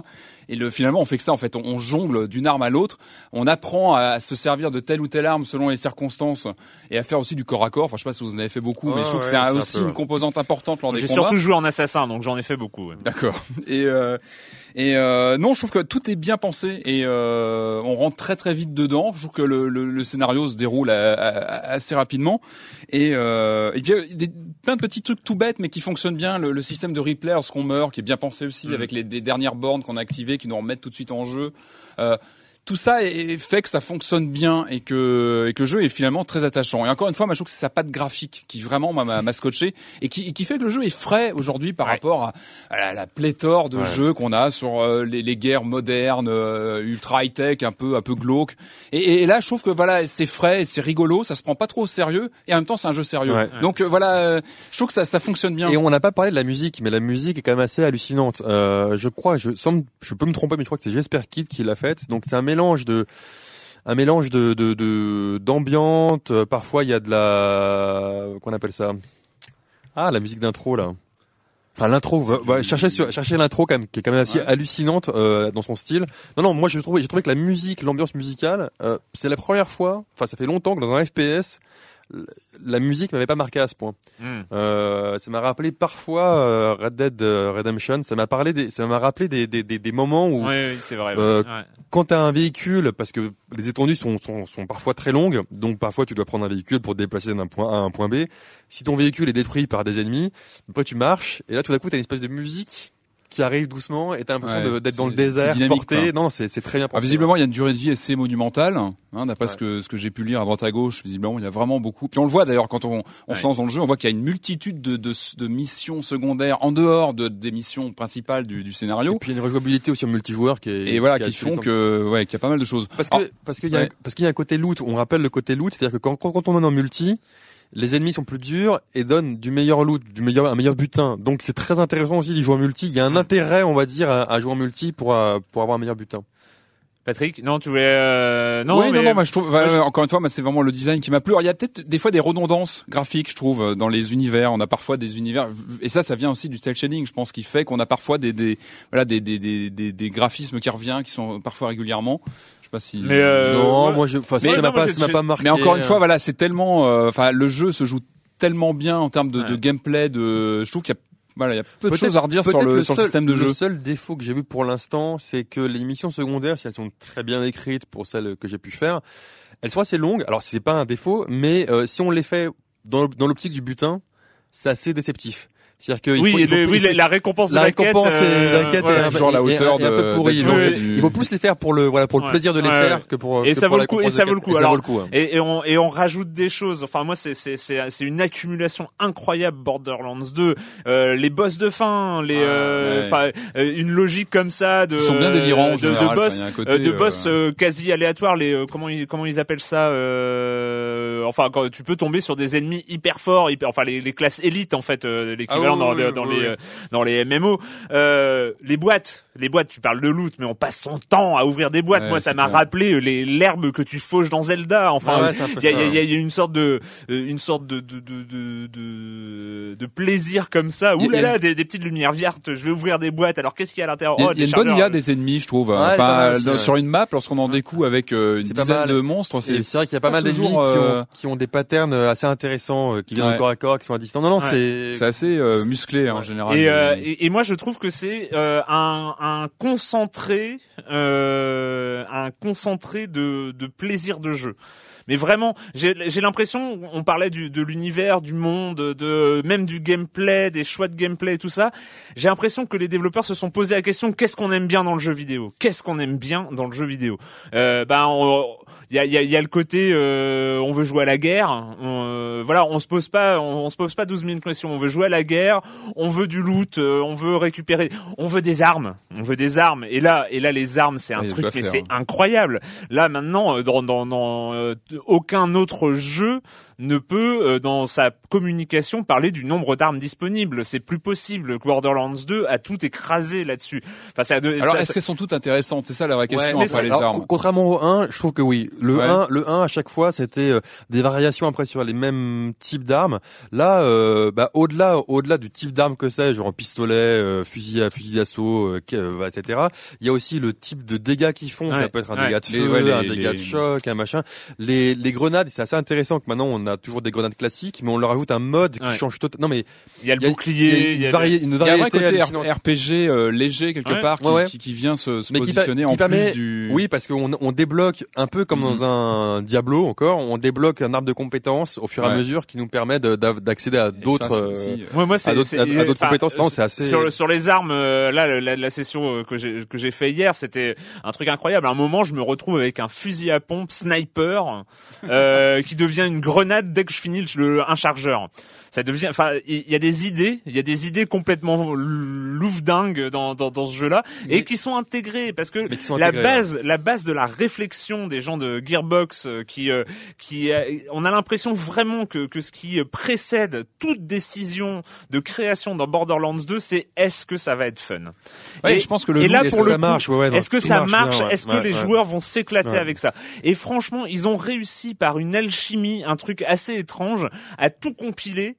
Et le, finalement, on fait que ça. En fait, on, on jongle d'une arme à l'autre. On apprend à se servir de telle ou telle arme selon les circonstances et à faire aussi du corps à corps. Enfin, je sais pas si vous en avez fait beaucoup, mais je trouve que c'est aussi une composante importante lors des combats. J'ai surtout joué en assassin, donc j'en ai fait beaucoup. D'accord. Et euh, et euh, non, je trouve que tout est bien pensé et euh, on rentre très très vite dedans. Je trouve que le, le, le scénario se déroule assez rapidement et euh, et puis des, plein de petits trucs tout bêtes mais qui fonctionnent bien. Le, le système de replay lorsqu'on meurt, qui est bien pensé aussi mm. avec les dernières bornes qu'on a activées, qui nous remettent tout de suite en jeu. Euh, tout ça fait que ça fonctionne bien et que, et que le jeu est finalement très attachant. Et encore une fois, moi, je trouve que c'est sa patte graphique qui vraiment m'a scotché et qui, qui fait que le jeu est frais aujourd'hui par rapport à, la, pléthore de jeux qu'on a sur euh, les, les, guerres modernes, euh, ultra high tech, un peu un peu glauque. Et, et là, je trouve que voilà, c'est frais, c'est rigolo, ça se prend pas trop au sérieux et en même temps, c'est un jeu sérieux. Donc euh, voilà, je trouve que ça, ça fonctionne bien. Et on n'a pas parlé de la musique, mais la musique est quand même assez hallucinante. je crois, je, semble, je peux me tromper, mais je crois que c'est Jesper Kid qui l'a faite. Donc c'est un mélange mélange de un mélange de de d'ambiante. Euh, parfois, il y a de la qu'on appelle ça? Ah, la musique d'intro là. Enfin, l'intro. chercher sur, chercher l'intro quand même, qui est quand même assez hallucinante euh, dans son style. Non, non, moi j'ai trouvé, j'ai trouvé que la musique, l'ambiance musicale, euh, c'est la première fois. Enfin, ça fait longtemps que dans un FPS, la musique m'avait pas marqué à ce point. Hmm. Euh, ça m'a rappelé parfois euh, Red Dead euh, Redemption. Ça m'a parlé, des, ça m'a rappelé des, des, des, des, moments où, oui, oui, c'est vrai. Euh, quand t'as un véhicule, parce que les étendues sont, sont, sont parfois très longues, donc parfois tu dois prendre un véhicule pour te déplacer d'un point A à un point B. Si ton véhicule est détruit par des ennemis, après tu marches et là tout d'un coup t'as une espèce de musique qui arrive doucement et t'as l'impression d'être dans le désert porté. Non, c'est c'est très bien. Ah, visiblement, il y a une durée de vie assez monumentale. Hein, d'après ce que ce que j'ai pu lire à droite à gauche, visiblement, il y a vraiment beaucoup. Puis on le voit d'ailleurs quand on, on se lance dans le jeu, on voit qu'il y a une multitude de, de, de missions secondaires en dehors de, des missions principales du, du scénario. Et puis il y a une rejouabilité aussi en multijoueur qui est et voilà qui, font que ouais qu'il y a pas mal de choses. Parce que parce qu'il y a parce qu'il y a un côté loot. On rappelle le côté loot, c'est-à-dire que quand quand on est en multi les ennemis sont plus durs et donnent du meilleur loot, du meilleur, un meilleur butin. Donc c'est très intéressant aussi d'y jouer en multi. Il y a un intérêt, on va dire, à, jouer en multi pour, euh, pour avoir un meilleur butin. Patrick, non, tu voulais euh... non, oui, non, non, moi je trouve encore une fois, c'est vraiment le design qui m'a plu. Alors, il y a peut-être des fois des redondances graphiques, je trouve, euh, dans les univers. On a parfois des univers, et ça, ça vient aussi du cel shading, je pense, qui fait qu'on a parfois des, des voilà des, des, des, des, graphismes qui reviennent, qui sont parfois régulièrement pas si. Mais euh, non, moi, je, enfin, ça m'a pas, ça m'a pas marqué. Mais encore une fois, voilà, c'est tellement, euh, enfin, le jeu se joue tellement bien en termes de, de gameplay. De, je trouve qu'il y a voilà, il y a peu de choses à redire sur le, sur le système de jeu. Le seul défaut que j'ai vu pour l'instant, c'est que les missions secondaires, si elles sont très bien écrites pour celles que j'ai pu faire, elles sont assez longues. Alors c'est pas un défaut, mais euh, si on les fait dans l'optique du butin, c'est assez déceptif. C'est-à-dire que oui, il faut, oui, la récompense la, récompense euh, la quête est, un, genre la hauteur de, un peu pourrie. Donc, il faut plus les faire pour le voilà pour le plaisir de les faire que pour et que ça vaut le coup et ça vaut le coup. Alors, le coup, et, et, on et on rajoute des choses. Enfin moi c'est c'est c'est c'est une accumulation incroyable Borderlands 2. Euh, les boss de fin, les euh, enfin une logique comme ça de sont bien délirants de, de boss de boss euh, quasi aléatoires. Les comment ils comment ils appellent ça Enfin quand tu peux tomber sur des ennemis hyper forts, hyper enfin les, les classes élites en fait l'équivalent dans, dans les dans les MMO. Euh, les boîtes, les boîtes, tu parles de loot, mais on passe son temps à ouvrir des boîtes. Moi, ça m'a rappelé euh, les l'herbe que tu fauches dans Zelda. Enfin, il y, a, une sorte de euh, une sorte de de, de, de, de plaisir comme ça. Ouh là là, des, petites lumières vertes. Je vais ouvrir des boîtes. Alors qu'est-ce qu'il y a à l'intérieur Il y a, oh, une bonne IA des ennemis, je trouve. enfin, sur une map, lorsqu'on en découvre avec une dizaine de monstres, c'est vrai qu'il y a pas mal d'ennemis qui, ont, qui ont des patterns assez intéressants, qui viennent corps à corps, qui sont à distance. Non, non, c'est c'est assez musclé en général. Euh, et, et, moi, je trouve que c'est euh, un, un, concentré, euh, un concentré de, de plaisir de jeu Mais vraiment, j'ai l'impression, on parlait du, de l'univers, du monde, de même du gameplay, des choix de gameplay et tout ça. J'ai l'impression que les développeurs se sont posé la question qu'est-ce qu'on aime bien dans le jeu vidéo? Qu'est-ce qu'on aime bien dans le jeu vidéo? Euh, Ben, il y a, y, a, y a, le côté euh, on veut jouer à la guerre. On, euh, voilà, on se pose pas, on, se pose pas 12 000 questions. On veut jouer à la guerre, on veut du loot, euh, on veut récupérer, on veut des armes, on veut des armes. Et là, et là, les armes, c'est un truc, mais c'est incroyable. Là, maintenant, dans, dans, dans aucun autre jeu ne peut, euh, dans sa communication, parler du nombre d'armes disponibles. C'est plus possible. Borderlands 2 a tout écrasé là-dessus. Enfin, ça, Alors, est-ce qu'elles sont toutes intéressantes? C'est ça la vraie question ouais, après les armes. Contrairement au 1, je trouve que oui. Le 1, le 1 à chaque fois, c'était euh, des variations après sur les mêmes types d'armes. Là, euh, bah, au-delà, au-delà du type d'arme que c'est, genre pistolet, euh, fusil à fusil d'assaut, etc. Il y a aussi le type de dégâts qu'ils font. Ça peut être un dégât de feu, un dégât de choc, un machin. Les, les grenades, c'est assez intéressant que maintenant on a toujours des grenades classiques, mais on leur ajoute un mode qui change tout. Non mais il y a le bouclier, il y a, une, variété, il y a un vrai côté RPG euh, léger quelque part qui, qui, vient se, se positionner en plus du. Oui, parce qu'on on débloque un peu comme dans mhm. un Diablo encore, on débloque un arbre de compétences au fur et à mesure qui nous permet d'accéder à d'autres. Euh, à d'autres compétences. Non, c'est assez. Sur, sur les armes, euh, là, la, la session que j'ai que j'ai fait hier, c'était un truc incroyable. À un moment, je me retrouve avec un fusil à pompe sniper euh, qui devient une grenade dès que je finis le, un chargeur ça devient enfin il y a des idées il y a des idées complètement louvdingues dans, dans, dans ce jeu là et qui sont intégrées parce que la base la base de la réflexion des gens de Gearbox euh, qui euh, qui euh, on a l'impression vraiment que que ce qui précède toute décision de création dans Borderlands 2 c'est est-ce que ça va être fun? Et je pense que le et là pour le ça marche? Est-ce que ça marche, est-ce que les joueurs vont s'éclater avec ça? Et franchement ils ont réussi par une alchimie un truc assez étrange à tout compiler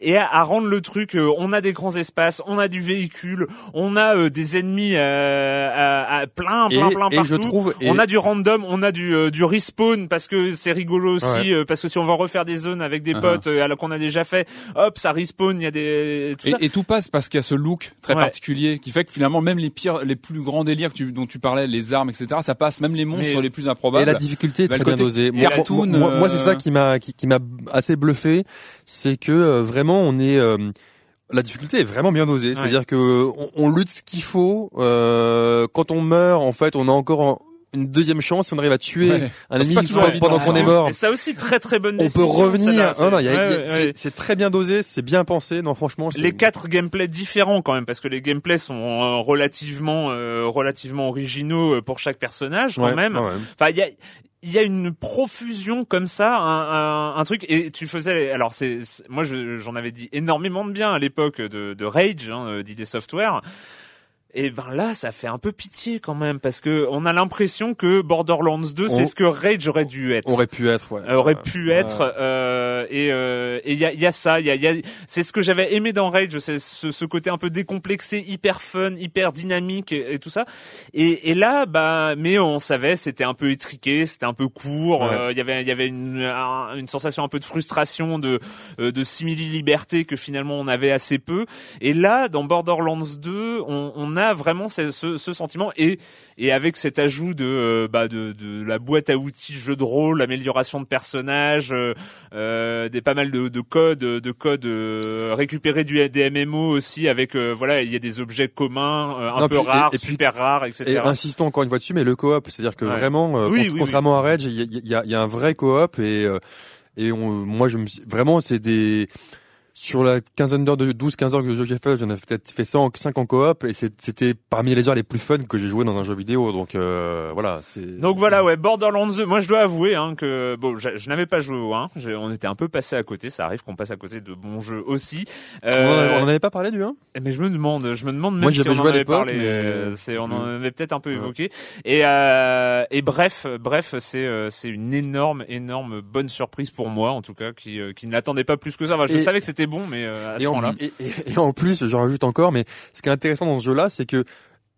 et à, rendre le truc. Euh, on a des grands espaces, on a du véhicule, on a euh, des ennemis euh, à, plein, plein, plein partout. Je trouve, On a du random, on a du, du respawn parce que c'est rigolo aussi, parce que si on va refaire des zones avec des uh-huh. potes alors qu'on a déjà fait, hop, ça respawn, il y a des tout et, ça. et, tout passe parce qu'il y a ce look très particulier qui fait que finalement même les pires, les plus grands délires que tu, dont tu parlais, les armes, etc., ça passe, même les monstres les plus improbables. Et la difficulté est très bien dosée. Moi, moi, c'est ça qui m'a qui, qui m'a assez bluffé, c'est que vraiment on est euh, la difficulté est vraiment bien dosée. C'est-à-dire que on, lutte ce qu'il faut. Euh, quand on meurt, en fait, on a encore une deuxième chance si on arrive à tuer un ennemi pendant qu'on est mort. Et ça aussi très très bonne. On peut revenir. c'est très bien dosé, c'est bien pensé. Non franchement. Les quatre gameplays différents quand même parce que les gameplays sont euh, relativement relativement originaux pour chaque personnage quand même. Enfin il y a il y a une profusion comme ça, un, un, un, truc. Et tu faisais, alors c'est, moi j'en avais dit énormément de bien à l'époque de, Rage, hein, d'ID Software. Et ben là, ça fait un peu pitié quand même parce que on a l'impression que Borderlands 2, c'est ce que Rage aurait dû être. Aurait pu être, ouais. aurait pu être. Euh, et euh, il y a, y a ça, il y a, y a c'est ce que j'avais aimé dans Rage, c'est ce, ce, côté un peu décomplexé, hyper fun, hyper dynamique et, tout ça. Et, et, là, bah, mais on savait, c'était un peu étriqué, c'était un peu court. Euh, il y avait, il y avait une, une sensation un peu de frustration, de euh, de simili liberté que finalement on avait assez peu. Et là, dans Borderlands 2, on, on a a vraiment ce, ce, sentiment et et avec cet ajout de euh, bah de, de la boîte à outils jeu de rôle, l'amélioration de personnages, euh, euh des pas mal de, de codes de codes récupérés du des MMO aussi avec voilà il y a des objets communs un peu rares, et, super rares, etc. Et insistons encore une fois dessus, mais le coop, c'est-à-dire que vraiment contrairement à Rage, il y a, y a, un vrai coop et et on, moi je me vraiment c'est des sur la quinzaine d'heures de 12 15 heures que j'ai fait, j'en ai peut-être fait 100 5 en coop et c'était parmi les heures les plus fun que j'ai joué dans un jeu vidéo donc euh, voilà, Donc voilà ouais, Borderlands 2, moi je dois avouer hein, que bon, je, n'avais pas joué au 1, on était un peu passé à côté, ça arrive qu'on passe à côté de bons jeux aussi. Euh, on n'en avait pas parlé du 1 Mais je me demande, je me demande même si on en avait parlé, euh, c'est on en avait peut-être un peu évoqué. Et euh, et bref, bref, c'est euh, c'est une énorme énorme bonne surprise pour moi en tout cas qui qui ne l'attendait pas plus que ça. je savais que c'était bon, mais euh, à ce et, en, et, et, en plus, j'en rajoute encore, mais ce qui est intéressant dans ce jeu-là, c'est que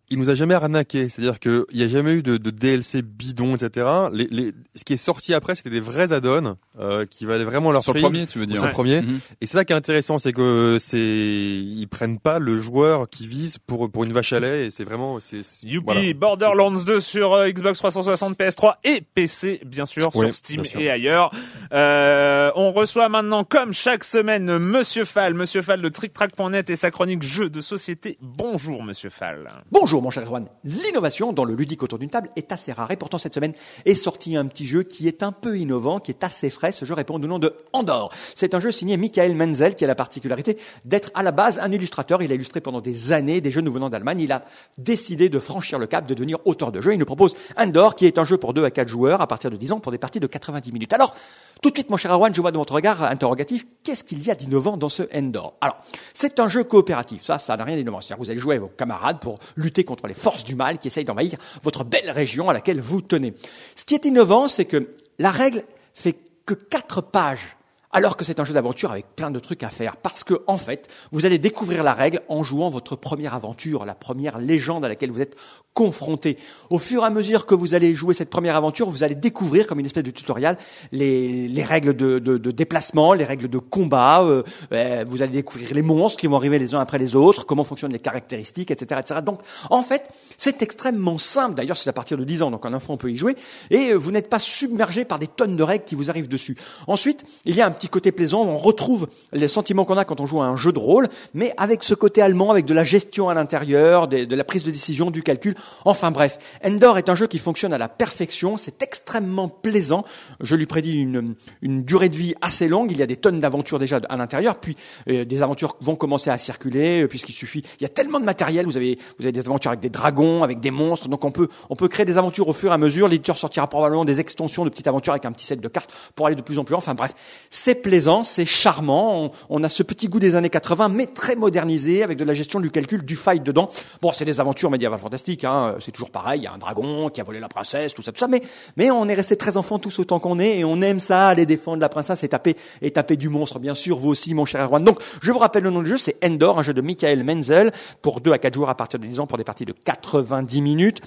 il nous a jamais arnaqué. C'est-à-dire qu'il n'y a jamais eu de, de, DLC bidon, etc. Les, les, ce qui est sorti après, c'était des vrais add-ons euh, qui valaient vraiment leur sur prix. le premier, tu veux dire Sur le premier. Mhm. Et c'est ça qui est intéressant, c'est que c'est ils prennent pas le joueur qui vise pour pour une vache à lait. Et c'est vraiment c'est c'est- Youpi, voilà. Borderlands 2 sur euh, Xbox 360, PS3 et PC, bien sûr, sur Steam sûr. et ailleurs. Euh, on reçoit maintenant, comme chaque semaine, Monsieur Fall, Monsieur Fall de TrickTrack.net et sa chronique jeux de société. Bonjour, Monsieur Fall. Bonjour mon cher Erwan. L'innovation dans le ludique autour d'une table est assez rare et pourtant cette semaine est sorti un petit jeu qui est un peu innovant, qui est assez frais. Ce jeu répond au nom de Andorre. C'est un jeu signé Michael Menzel qui a la particularité d'être à la base un illustrateur. Il a illustré pendant des années des jeux nous venant d'Allemagne. Il a décidé de franchir le cap, de devenir auteur de jeu. Il nous propose Andorre qui est un jeu pour 2 à 4 joueurs à partir de 10 ans pour des parties de 90 minutes. Alors, tout de suite, mon cher Erwan, je vois de votre regard interrogatif, qu'est-ce qu'il y a d'innovant dans ce Endor Alors, c'est un jeu coopératif, ça, ça n'a rien d'innovant. Vous allez jouer avec vos camarades pour lutter contre les forces du mal qui essayent d'envahir votre belle région à laquelle vous tenez. Ce qui est innovant, c'est que la règle fait que quatre pages alors que c'est un jeu d'aventure avec plein de trucs à faire. Parce que, en fait, vous allez découvrir la règle en jouant votre première aventure, la première légende à laquelle vous êtes confronté. Au fur et à mesure que vous allez jouer cette première aventure, vous allez découvrir, comme une espèce de tutoriel, les, les règles de déplacement, les règles de combat. euh, euh, vous allez découvrir les monstres qui vont arriver les uns après les autres, comment fonctionnent les caractéristiques, etc., etc. Donc, en fait, c'est extrêmement simple. D'ailleurs, c'est à partir de 10 ans, donc un enfant peut y jouer. Et euh, vous n'êtes pas submergé par des tonnes de règles qui vous arrivent dessus. Ensuite, il y a un petit côté plaisant. On retrouve les sentiments qu'on a quand on joue à un jeu de rôle, mais avec ce côté allemand, avec de la gestion à l'intérieur, de la prise de décision, du calcul. Enfin bref, Endor est un jeu qui fonctionne à la perfection. C'est extrêmement plaisant. Je lui prédis une, une durée de vie assez longue. Il y a des tonnes d'aventures déjà à l'intérieur. Puis euh, des aventures vont commencer à circuler, euh, puisqu'il suffit. Il y a tellement de matériel. Vous avez, vous avez des aventures avec des dragons, avec des monstres. Donc on peut, on peut créer des aventures au fur et à mesure. L'éditeur sortira probablement des extensions de petites aventures avec un petit set de cartes pour aller de plus en plus loin. Enfin bref, c'est plaisant, c'est charmant. On, on a ce petit goût des années 80, mais très modernisé, avec de la gestion du calcul, du fight dedans. Bon, c'est des aventures médiévales fantastiques. Hein. C'est toujours pareil. Il y a un dragon qui a volé la princesse, tout ça, tout ça. Mais, mais on est resté très enfants tous autant qu'on est, et on aime ça, aller défendre la princesse et taper, et taper du monstre, bien sûr. Vous aussi, mon cher Erwan. Donc, je vous rappelle le nom du jeu, c'est Endor, un jeu de Michael Menzel pour 2 à 4 joueurs à partir de 10 ans pour des parties de 90 minutes.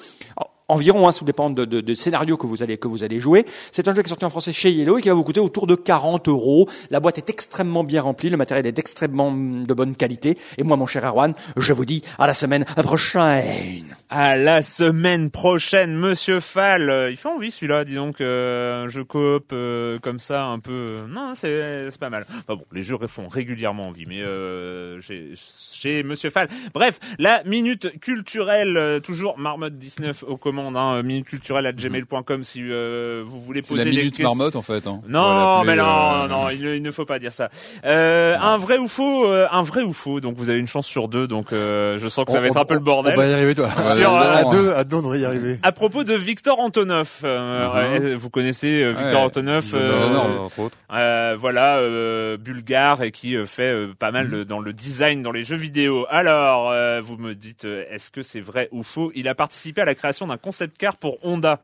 Environ, hein, ça dépend de, de, scénario que vous allez que vous allez jouer. C'est un jeu qui est sorti en français chez Yellow et qui va vous coûter autour de 40 euros. La boîte est extrêmement bien remplie, le matériel est d'extrêmement mm, de bonne qualité. Et moi, mon cher Erwan, je vous dis à la semaine prochaine. À la semaine prochaine, Monsieur Fall. Euh, Il fait envie celui-là, dis donc. Euh, un jeu coop euh, comme ça, un peu. euh, Non, c'est c'est pas mal. Enfin bon, les jeux font régulièrement envie, mais euh, chez Monsieur Fall. Bref, la minute culturelle, euh, toujours Marmotte 19 aux commandes. Hein, minute culturelle à gmail.com si euh, vous voulez C'est poser la minute marmotte en fait. Hein. Non, mais non, euh, non, il, ne- il ne faut pas dire ça. Euh, un vrai ou faux, euh, un vrai ou faux. Donc vous avez une chance sur deux. Donc euh, je sens que ça va être un peu le bordel. On va y arriver, toi. Euh, à deux, à deux, on devrait y arriver. À propos de Victor Antonov, euh, Mhm. ouais, vous connaissez euh, Victor Ouais, Antonov, euh, Dishonored. entre autres. euh, voilà, euh, bulgare et qui fait euh, pas mal de- dans le design dans les jeux vidéo. Alors, euh, vous me dites, est-ce que c'est vrai ou faux? Il a participé à la création d'un concept car pour Honda.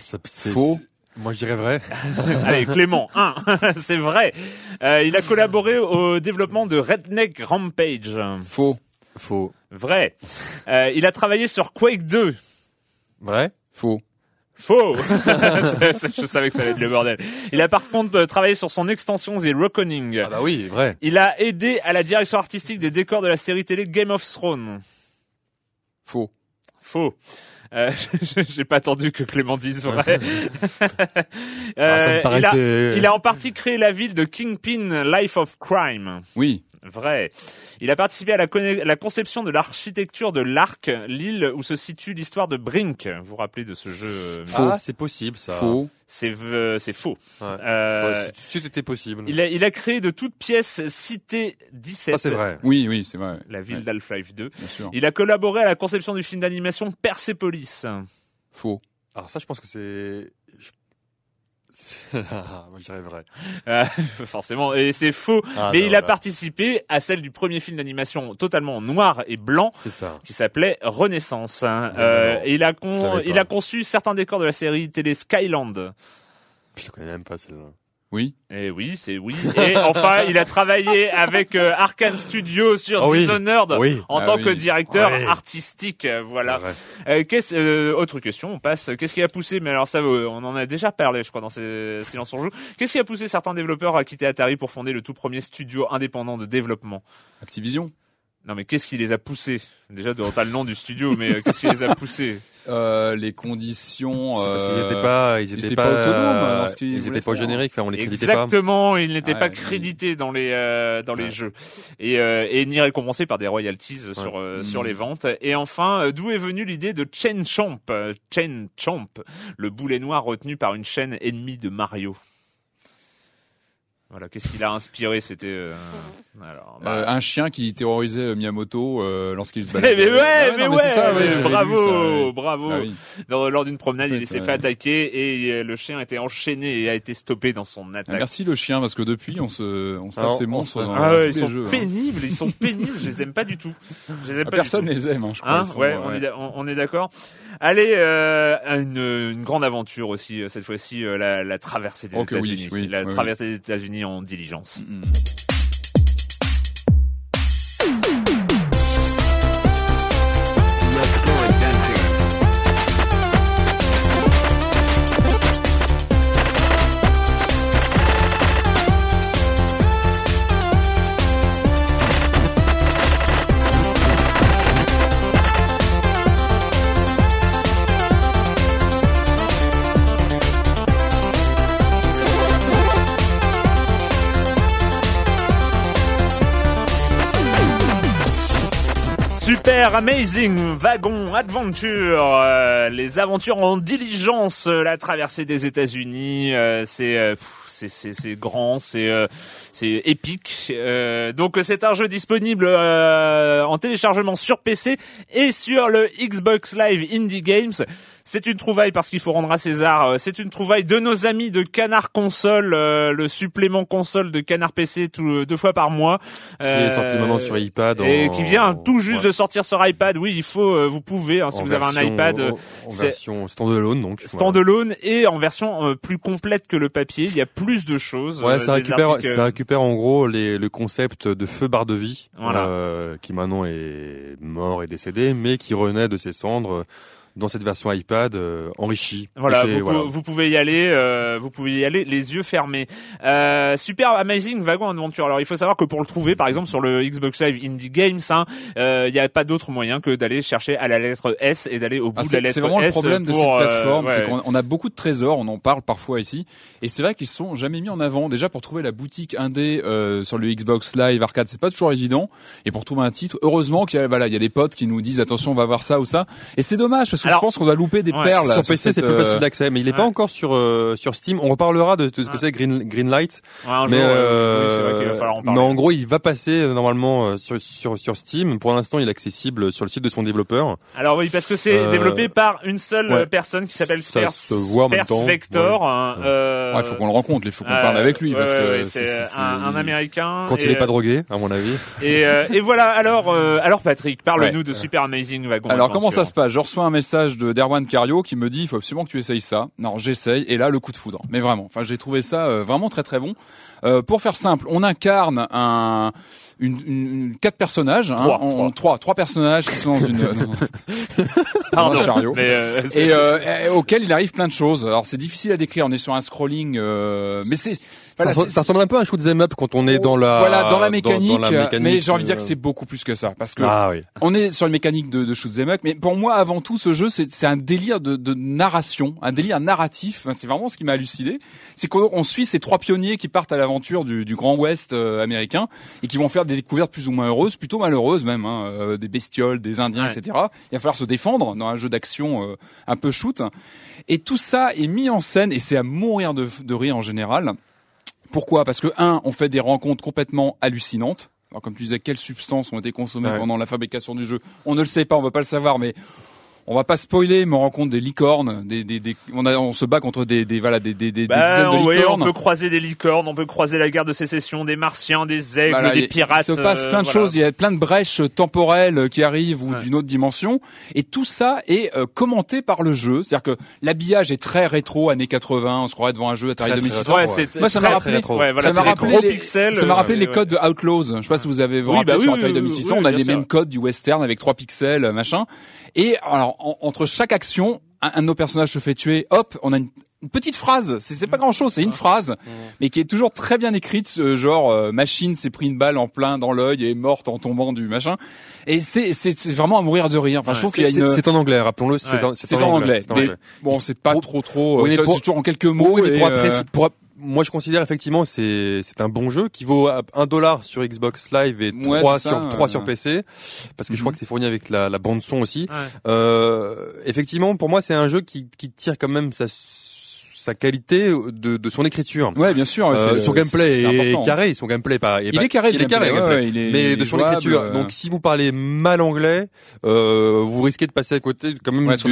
Ça- c'est- Faux. Moi, je dirais vrai. Allez, Clément, un, c'est vrai. Euh, il a collaboré au développement de Redneck Rampage. Faux. Faux. Vrai. Euh, il a travaillé sur Quake 2. Vrai? Faux. Faux Je savais que ça allait être le bordel. Il a par contre euh, travaillé sur son extension The Reckoning. Ah bah oui, vrai. Il a aidé à la direction artistique des décors de la série télé Game of Thrones. Faux. Faux. Euh, J'ai pas attendu que Clément dise vrai. Ah, ça Euh, me il, a, paraissait... il a en partie créé la ville de Kingpin Life of Crime. Oui. Vrai. Il a participé à la, conne- la conception de l'architecture de l'Arc, l'île où se situe l'histoire de Brink. Vous vous rappelez de ce jeu euh, Ah, c'est possible, ça. Faux. C'est v- c'est faux. Ouais. Euh, possible. il, a, il a créé de toutes pièces Cité 17, Ça, c'est vrai. Oui, oui, c'est vrai. la ville Ouais, d'Half-Life 2. Bien sûr. Il a collaboré à la conception du film d'animation Persepolis. Faux. Alors ça, je pense que c'est... Moi, je. Euh, forcément, et c'est faux. Ah, mais il a participé à celle du premier film d'animation totalement noir et blanc C'est ça. qui s'appelait Renaissance. Non, Euh, et il a, con- il a conçu certains décors de la série télé Skyland. Je le connais même pas, celle-là. Oui. Et oui, c'est oui. Et enfin, il a travaillé avec euh, Arkane Studio sur oui. Dishonored Oui. en Ah tant oui. que directeur Ouais. artistique. euh, Voilà. Euh, qu'est-ce- euh, autre question, on passe. Qu'est-ce qui a poussé Mais alors ça, on en a déjà parlé, je crois, dans ces Silence on joue. Qu'est-ce qui a poussé certains développeurs à quitter Atari pour fonder le tout premier studio indépendant de développement? Activision. Non, mais qu'est-ce qui les a poussés? Déjà, de t'as le nom du studio, mais euh, qu'est-ce qui les a poussés? Euh, les conditions. C'est parce qu'ils euh, étaient pas, ils ils étaient étaient pas, pas autonomes qu'ils ils voulaient étaient pas au faire. générique, enfin on les créditait pas. Exactement, ils n'étaient Ouais, pas crédités dans les euh, dans les jeux et et, et ni récompensés par des royalties euh, sur euh, Mm. sur les ventes. Et enfin, euh, d'où est venue l'idée de Chen Champ, euh, Chen Champ, le boulet noir retenu par une chaîne ennemie de Mario. Voilà, qu'est-ce qui l'a inspiré C'était euh, alors. bah, Euh, un chien qui terrorisait euh, Miyamoto euh, lorsqu'il se baladait. mais ouais, Ah mais non, ouais, c'est ça, ouais, mais j'avais bravo, ça, ouais. bravo. Ah oui. Dans- lors d'une promenade, En fait, il s'est ouais. fait attaquer et euh, le chien était enchaîné et a été stoppé dans son Ah, attaque. Merci le chien parce que depuis on se on se tape Alors, ces on monstres dans, Ah dans ouais, tous ils les sont jeux. hein. pénibles, ils sont pénibles, je les aime pas du tout. Je les aime Ah, pas Personne du tout. les aime, hein, je crois. Hein ils sont, ouais, on est, d'a- on, on est d'accord. Allez, euh, une, une grande aventure aussi, euh, cette fois-ci, euh, la, la traversée des oui, États-Unis. oui, la oui, traversée des États-Unis en diligence. Mm. Amazing Wagon Adventure, euh, les aventures en diligence, euh, la traversée des États-Unis, euh, c'est euh, c'est grand, c'est euh, c'est épique. Euh, donc c'est un jeu disponible en téléchargement sur PC et sur le Xbox Live Indie Games. C'est une trouvaille parce qu'il faut rendre à César. euh, C'est une trouvaille de nos amis de Canard Console, euh, le supplément console de Canard PC tout- deux fois par mois. Qui est sorti Euh, maintenant sur iPad. et qui vient tout juste ouais, de sortir sur iPad. Oui, il faut, euh, vous pouvez, hein, si en vous avez un iPad euh, en, en version standalone donc. standalone et en version euh, plus complète que le papier. Il y a plus de choses. Ouais, euh, ça récupère, articles, ça récupère en gros les, le concept de feu barre de vie, Voilà. euh, qui maintenant est mort et décédé, mais qui renaît de ses cendres dans cette version iPad euh, enrichie. Voilà, c'est- vous, voilà. pou- vous pouvez y aller, euh, vous pouvez y aller les yeux fermés. Euh, super Amazing Wagon Adventure. Alors il faut savoir que pour le trouver, par exemple sur le Xbox Live Indie Games, hein, euh, il n'y a pas d'autre moyen que d'aller chercher à la lettre S et d'aller au bout Ah, de la c'est lettre c'est vraiment S le problème de cette euh, plateforme, c'est ouais. qu'on on a beaucoup de trésors, on en parle parfois ici, et c'est vrai qu'ils sont jamais mis en avant. Déjà pour trouver la boutique indé euh, sur le Xbox Live Arcade, c'est pas toujours évident. Et pour trouver un titre, heureusement qu'il y a voilà, il y a des potes qui nous disent attention, on va voir ça ou ça. Et c'est dommage parce que Alors, je pense qu'on va louper des ouais, perles. sur PC, c'est plus facile d'accès, mais il est pas encore sur euh, sur Steam. On reparlera de, de ce que Ouais. c'est Green Greenlight, Ouais, un mais jour, euh, oui, c'est vrai qu'il va falloir en mais en gros, il va passer euh, normalement sur sur sur Steam. Pour l'instant, il est accessible sur le site de son développeur. Alors oui, parce que c'est Euh, développé par une seule ouais. personne qui s'appelle Spers, Spers Vector. ouais. hein, euh, faut qu'on le rencontre, il faut qu'on euh, parle avec lui ouais, parce ouais, que c'est un, américain. Quand il est pas drogué, à mon avis. Et, et voilà. Alors, alors Patrick, parle-nous de Super Amazing Wagon. Alors comment ça se passe? Je reçois un message de d'Erwan Cario qui me dit il faut absolument que tu essayes ça. Non, j'essaye et là le coup de foudre. Mais vraiment, enfin j'ai trouvé ça euh, vraiment très très bon. Euh, pour faire simple, on incarne un une, une- une- quatre personnages, hein. Trois, On- trois. personnages qui sont dans une dans un chariot. mais, euh, et et auquel il arrive plein de choses. Alors c'est difficile à décrire. On est sur un scrolling, mais c'est voilà, ça, ressemble un peu à un shoot 'em up quand on est dans la voilà dans la mécanique, dans la mécanique, mais j'ai envie de dire que euh, c'est beaucoup plus que ça parce que ah oui. on est sur une mécanique de, de shoot up, mais pour moi, avant tout, ce jeu, c'est un délire de, de narration, un délire narratif. Enfin, c'est vraiment ce qui m'a halluciné. C'est qu'on on suit ces trois pionniers qui partent à l'aventure du, du Grand Ouest euh, américain et qui vont faire des découvertes plus ou moins heureuses, plutôt malheureuses même, hein, euh, des bestioles, des Indiens, Ouais. etc. Il va falloir se défendre dans un jeu d'action euh, un peu shoot. Et tout ça est mis en scène et c'est à mourir de, de rire en général. Pourquoi? Parce que un, on fait des rencontres complètement hallucinantes. Alors comme tu disais, quelles substances ont été consommées Ouais. pendant la fabrication du jeu? On ne le sait pas, on va pas le savoir, mais on va pas spoiler, mais on rencontre des licornes, des, des, des on, a, on se bat contre des, des voilà, des, des, des, Bah, dizaines de oui, licornes. on peut croiser des licornes, on peut croiser la guerre de sécession, des martiens, des aigles, Voilà, des il- pirates. Il se passe euh, plein de voilà. choses. Il y a plein de brèches temporelles qui arrivent ou Ouais. d'une autre dimension. Et tout ça est euh, commenté par le jeu. C'est-à-dire que l'habillage est très rétro, années 80. On se croirait devant un jeu Atari Très, très 2600. Ouais, Moi, ça m'a rappelé- très- Ouais, voilà, ça m'a rappelé les- pixels. Ça m'a rappelé euh, les ouais. codes de Outlaws. Je sais pas si vous avez vous Oui, rappelé bah sur oui, Atari oui, 2600. oui, on a les mêmes codes du western avec trois pixels, machin. Et alors, en- entre chaque action, un, un de nos personnages se fait tuer. Hop, on a une, une petite phrase. C'est pas grand chose, c'est une phrase, mais qui est toujours très bien écrite. ce genre euh, machine s'est pris une balle en plein dans l'œil et est morte en tombant du machin. Et c'est c'est vraiment à mourir de rire. Enfin, je trouve qu'il y a C'est une c'est en anglais, rappelons-le. C'est Ouais. en, c'est en anglais. en Mais anglais. bon, c'est pas Pour- trop trop. Oui, pour- c'est toujours en quelques mots. Oui, mais pour et, après, euh, pour- moi je considère effectivement c'est c'est un bon jeu qui vaut un dollar sur Xbox Live et Ouais, 3 c'est sur ça, 3 euh. sur PC parce que je Mhm. crois que c'est fourni avec la, la bande son aussi. Ouais. Euh, effectivement, pour moi c'est un jeu qui qui tire quand même sa sa qualité de, de son écriture. Ouais, bien sûr. Euh, son gameplay est, important. carré, son gameplay pas, Il est carré. il est carré, le gameplay, gameplay. ouais, il est- mais de est son jouable, écriture. euh, Donc si vous parlez mal anglais, euh, vous risquez de passer à côté quand même Ouais, du-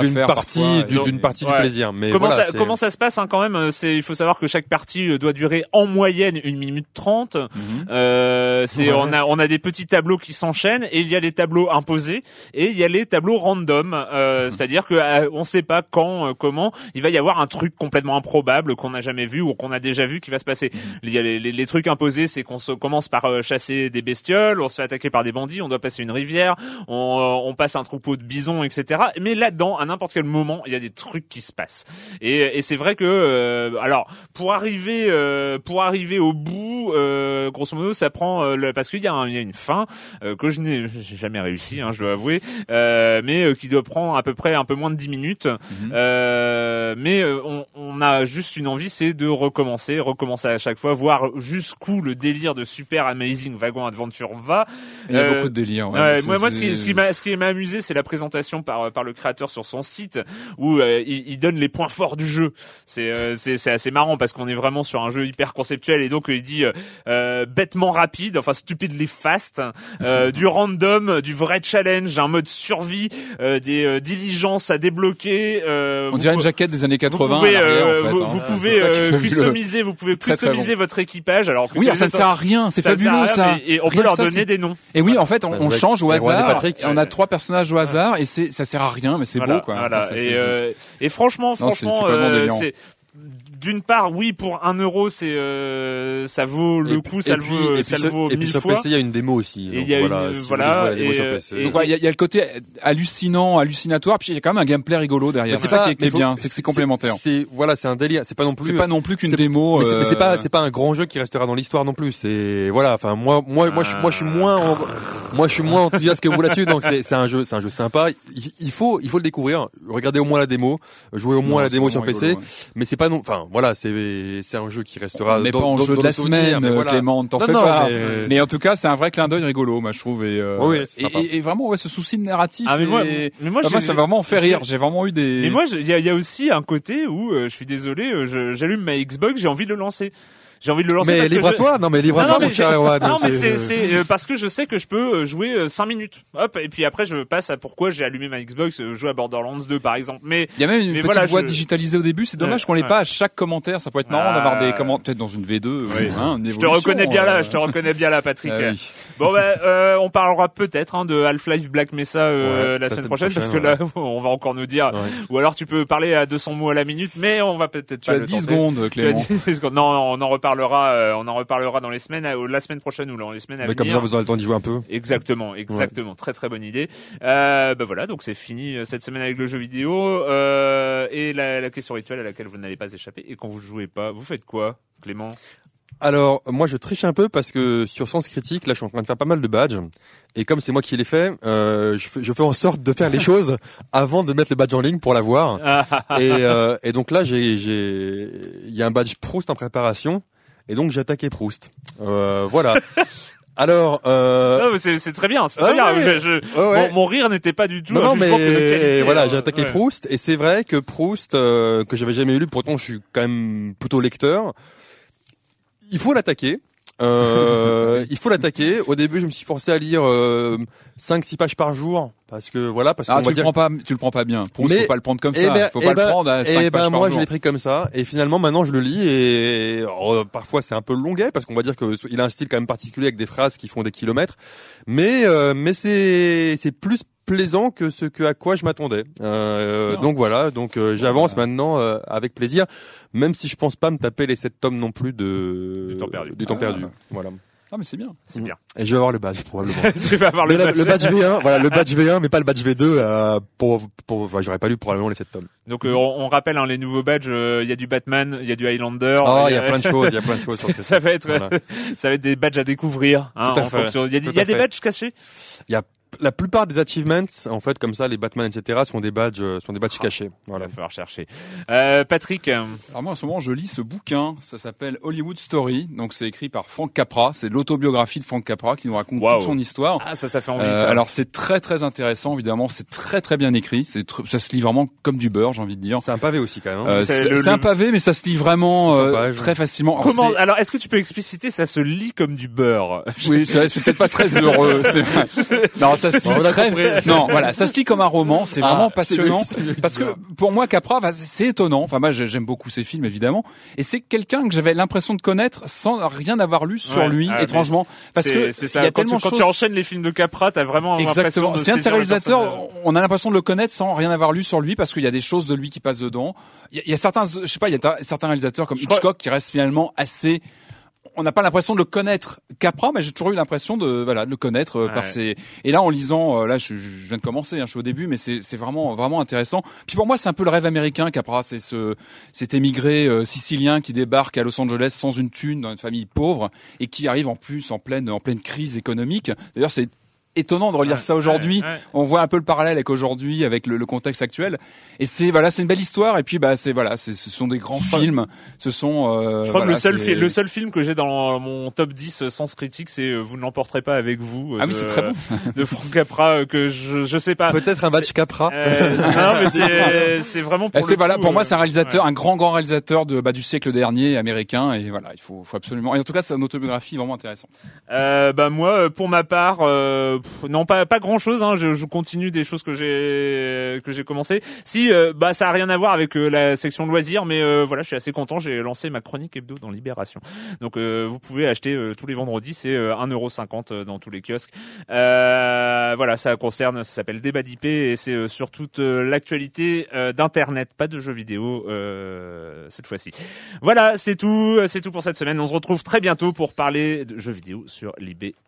d'une partie du- et- d'une partie Ouais. du plaisir. Mais Comment, voilà, ça, comment ça se passe hein, quand même euh, C'est il faut savoir que chaque partie euh, doit durer en moyenne une minute trente. Mhm. Euh, c'est Ouais. on a on a des petits tableaux qui s'enchaînent et il y a les tableaux imposés et il y a les tableaux random. Euh, C'est-à-dire que euh, on sait pas quand, euh, comment il va y avoir un truc complètement improbable qu'on n'a jamais vu ou qu'on a déjà vu qui va se passer. Il y a les, les- les trucs imposés, c'est qu'on se commence par euh, chasser des bestioles, on se fait attaquer par des bandits, on doit passer une rivière, on, euh, on passe un troupeau de bisons, etc. Mais là-dedans, à n'importe quel moment, il y a des trucs qui se passent. Et, et c'est vrai que, euh, alors, pour arriver, euh, pour arriver au bout, euh, grosso modo, ça prend le- parce qu'il y, y a une fin euh, que je n'ai jamais réussi, hein, je dois avouer, euh, mais euh, qui doit prendre à peu près un peu moins de 10 minutes. Mhm. Euh, mais on, on a juste une envie, c'est de recommencer, recommencer à chaque fois, voir jusqu'où le délire de Super Amazing Wagon Adventure va. Il y a Euh, beaucoup de délire. ouais, Ouais, moi, moi, ce qui, ce qui m'a, ce qui m'a amusé, c'est la présentation par par le créateur sur son site où euh, il, il donne les points forts du jeu. C'est euh, c'est assez marrant parce qu'on est vraiment sur un jeu hyper conceptuel et donc euh, il dit bêtement rapide, enfin stupidly fast, euh, du random, du vrai challenge, un mode survie, euh, des euh, diligences à débloquer. Euh, On dirait une jaquette des années vous 80. pouvez, à l'arrière, euh, en fait, vous, hein. vous pouvez euh, customiser, vous pouvez très, très customiser votre équipage. Alors Oui, alors ça ne sert à rien. C'est fabuleux ça. Et on peut leur ça, donner des noms. Et oui, en fait, on, Bah, on change au hasard. On a trois personnages au hasard et c'est ça sert à rien, mais c'est Voilà, beau quoi. voilà. Et, euh, et franchement, franchement, d'une part, oui, pour un euro, c'est euh, ça vaut le Et coup, puis- ça le vaut, ça le vaut Et puis mille sur fois. PC, il y a une démo aussi. Et Donc y a voilà, une- si vous voilà, voulez jouer à la démo et, sur PC. et- Donc ouais, il y, a- il y a le côté hallucinant, hallucinatoire, puis il y a quand même un gameplay rigolo derrière. C'est ça qui est, qui est faut- bien, c'est que c'est complémentaire. C'est voilà, c'est un délire. C'est pas non plus. C'est pas non plus qu'une démo. Mais c'est- mais c'est euh, pas c'est pas un grand jeu qui restera dans l'histoire non plus. C'est voilà. Enfin moi moi moi je moi je suis moins en- moi je suis moins enthousiaste que vous là-dessus. Donc c'est c'est un jeu c'est un jeu sympa. Il, faut il faut le découvrir. Regardez au moins la démo. Jouez au moins la démo sur PC. Mais c'est pas non. Enfin voilà c'est c'est un jeu qui restera. Mais dans, pas en dans- jeu dans de la semaine, mais voilà. Clément, t'en fais non, pas. mais- Mais en tout cas, c'est un vrai clin d'œil rigolo, moi je trouve. Et, euh, Oui, et, et- et vraiment, ouais, ce souci de narratif. Ah, mais moi- et- mais moi, moi, j'ai- ça m'a vraiment fait rire. J'ai vraiment eu des. Mais moi, il y a, il y a aussi un côté où euh, je suis désolé, euh, j'allume ma Xbox, j'ai envie de le lancer. J'ai envie de le lancer. Mais parce que libre à je- toi. Non mais libre à Non, toi non, mon mais cher Erwan. Non mais C'est- c'est c'est euh, parce que je sais que je peux euh, jouer 5 minutes. Hop et puis après je passe à pourquoi j'ai allumé ma Xbox euh, jouer à Borderlands 2 par exemple. Mais Il y a même une petite voilà, voix je- digitalisée au début. C'est dommage Ouais, qu'on l'ait ouais. pas à chaque commentaire. Ça pourrait être marrant Ah. d'avoir des commentaires, peut-être dans une V2. Oui. hein, une je te reconnais bien là, euh, je te reconnais bien là Patrick. ah oui. Bon ben euh, on parlera peut-être hein, de Half-Life Black Mesa euh, Ouais, la semaine prochaine parce que là on va encore nous dire Ouais. ou alors tu peux parler à 200 mots à la minute mais on va peut-être Tu as le 10 tenter. secondes, Clément. 10 secondes. Non, on en reparlera euh, on en reparlera dans les semaines euh, la semaine prochaine ou dans les semaines à Mais comme venir. ça vous aurez le temps d'y jouer un peu. Exactement, exactement. Très très bonne idée. Euh, ben voilà, donc c'est fini euh, cette semaine avec le jeu vidéo. Euh, et la, la question rituelle à laquelle vous n'allez pas échapper. Et quand vous jouez pas, vous faites quoi, Clément? Alors, moi, je triche un peu parce que sur Sens Critique, là, je suis en train de faire pas mal de badges. Et comme c'est moi qui les fais, euh, je, fais, je fais en sorte de faire les choses avant de mettre le badge en ligne pour l'avoir. Et, euh, et donc là, j'ai, il y a un badge Proust en préparation. Et donc, j'ai attaqué Proust. Euh, voilà. Alors, euh, c'est très bien, c'est très Ah bien. ouais. Je- je- ouais, ouais. Mon, mon rire n'était pas du tout non, qualité, mais voilà, hein. j'ai attaqué. Proust. Et c'est vrai que Proust, euh, que j'avais jamais lu, pourtant je suis quand même plutôt lecteur. Il faut l'attaquer. Euh, il faut l'attaquer. Au début, je me suis forcé à lire euh, 5-6 pages par jour parce que voilà parce ah, qu'on tu va le dire. prends pas, tu le prends pas bien. Pour Mais- faut pas le prendre comme Eh ça. ben- faut eh pas ben- le prendre à 5 Eh pages ben par moi, jour. je l'ai pris comme ça. Et finalement, maintenant, je le lis et euh, parfois c'est un peu longuet parce qu'on va dire que il a un style quand même particulier avec des phrases qui font des kilomètres. Mais euh, mais c'est c'est plus plaisant que ce que à quoi je m'attendais. Euh, donc voilà, donc euh, j'avance Voilà. maintenant euh, avec plaisir, même si je pense pas me taper les 7 tomes non plus de Du temps perdu. Du temps Ah, perdu. Voilà. Ah mais c'est bien. C'est bien. Et je vais avoir le badge probablement. tu vas avoir le, le, badge. le badge V1, voilà, le badge V1, mais pas le badge V2. Euh, pour, pour, enfin, j'aurais pas lu probablement les 7 tomes. Donc euh, on, on rappelle hein, les nouveaux badges. euh, Il y a du Batman, il y a du Highlander. Oh, il y a plein de choses, il y a plein de choses sur ce ça va être, Voilà. ça va être des badges à découvrir. Hein, Tout à en fait. fonction- Il y a, y a des badges cachés? Il y a la plupart des achievements, en fait, comme ça, les Batman, etc., sont des badges, euh, sont des badges cachés. Voilà. Il va falloir chercher. Euh, Patrick, euh, Alors moi en ce moment je lis ce bouquin, ça s'appelle Hollywood Story, donc c'est écrit par Frank Capra, c'est l'autobiographie de Frank Capra qui nous raconte toute son histoire. ah ça, ça fait envie. Euh, ça. alors c'est très très intéressant évidemment, c'est très très bien écrit, c'est tr- ça se lit vraiment comme du beurre j'ai envie de dire. C'est un pavé aussi, quand même. hein. Euh, C'est le- un pavé mais ça se lit vraiment 600 euh, pages. très facilement. Alors, Comment c'est- Alors, est-ce que tu peux expliciter Ça se lit comme du beurre? Oui, c'est peut-être pas très heureux. Non, ça se lit très. Non, voilà, ça se lit comme un roman. C'est Ah, vraiment passionnant. Parce que pour moi, Capra, bah, c'est étonnant. Enfin, moi, j'aime beaucoup ses films, évidemment. Et c'est quelqu'un que j'avais l'impression de connaître sans rien avoir lu sur Ouais. lui, Ah, étrangement. Parce que ça. y a quand, tellement tu, quand tu enchaînes les films de Capra, t'as vraiment Exactement. de C'est un de ces réalisateurs, on a l'impression de le connaître sans rien avoir lu sur lui parce qu'il y a des choses de lui qui passent dedans. Il y a, il y a certains, je sais pas, il y a ta- certains réalisateurs comme Hitchcock qui restent finalement assez on n'a pas l'impression de le connaître Capra, mais j'ai toujours eu l'impression de voilà de le connaître euh, par ses. Et là, en lisant, euh, là, je, je viens de commencer, hein, je suis au début, mais c'est c'est vraiment vraiment intéressant. Puis pour moi, c'est un peu le rêve américain Capra, c'est ce cet émigré euh, sicilien qui débarque à Los Angeles sans une thune dans une famille pauvre et qui arrive en plus en pleine en pleine crise économique. D'ailleurs, c'est étonnant de relire Ouais, ça aujourd'hui. ouais, ouais. On voit un peu le parallèle avec aujourd'hui, avec le, le contexte actuel. Et c'est voilà, c'est une belle histoire. Et puis bah c'est voilà, ce sont des grands films. Ce sont. euh, Je crois voilà, que le seul, le seul film que j'ai dans mon top 10 euh, sens critique, c'est euh, Vous ne l'emporterez pas avec vous. Ah oui, de- c'est très bon. ça. De Frank Capra, euh, que je, je sais pas. Peut-être un badge Capra. Euh, non, mais c'est, c'est vraiment pour le c'est voilà, coup, pour moi, c'est un réalisateur, ouais. un grand, grand réalisateur de bah, du siècle dernier américain. Et voilà, il faut, faut absolument. Et en tout cas, c'est une autobiographie vraiment intéressante. Euh, bah moi, pour ma part, euh, non pas pas grand chose. Hein, je, je continue des choses que j'ai que j'ai commencé. Si, euh, bah ça a rien à voir avec euh, la section loisirs, mais euh, voilà, je suis assez content. J'ai lancé ma chronique hebdo dans Libération. Donc euh, vous pouvez acheter euh, tous les vendredis, c'est euh, 1,50€ euh, dans tous les kiosques. Voilà, ça concerne, ça s'appelle Débat d'IP et c'est sur toute l'actualité d'internet, pas de jeux vidéo cette fois-ci. Voilà, c'est tout, c'est tout pour cette semaine. On se retrouve très bientôt pour parler de jeux vidéo sur l'IB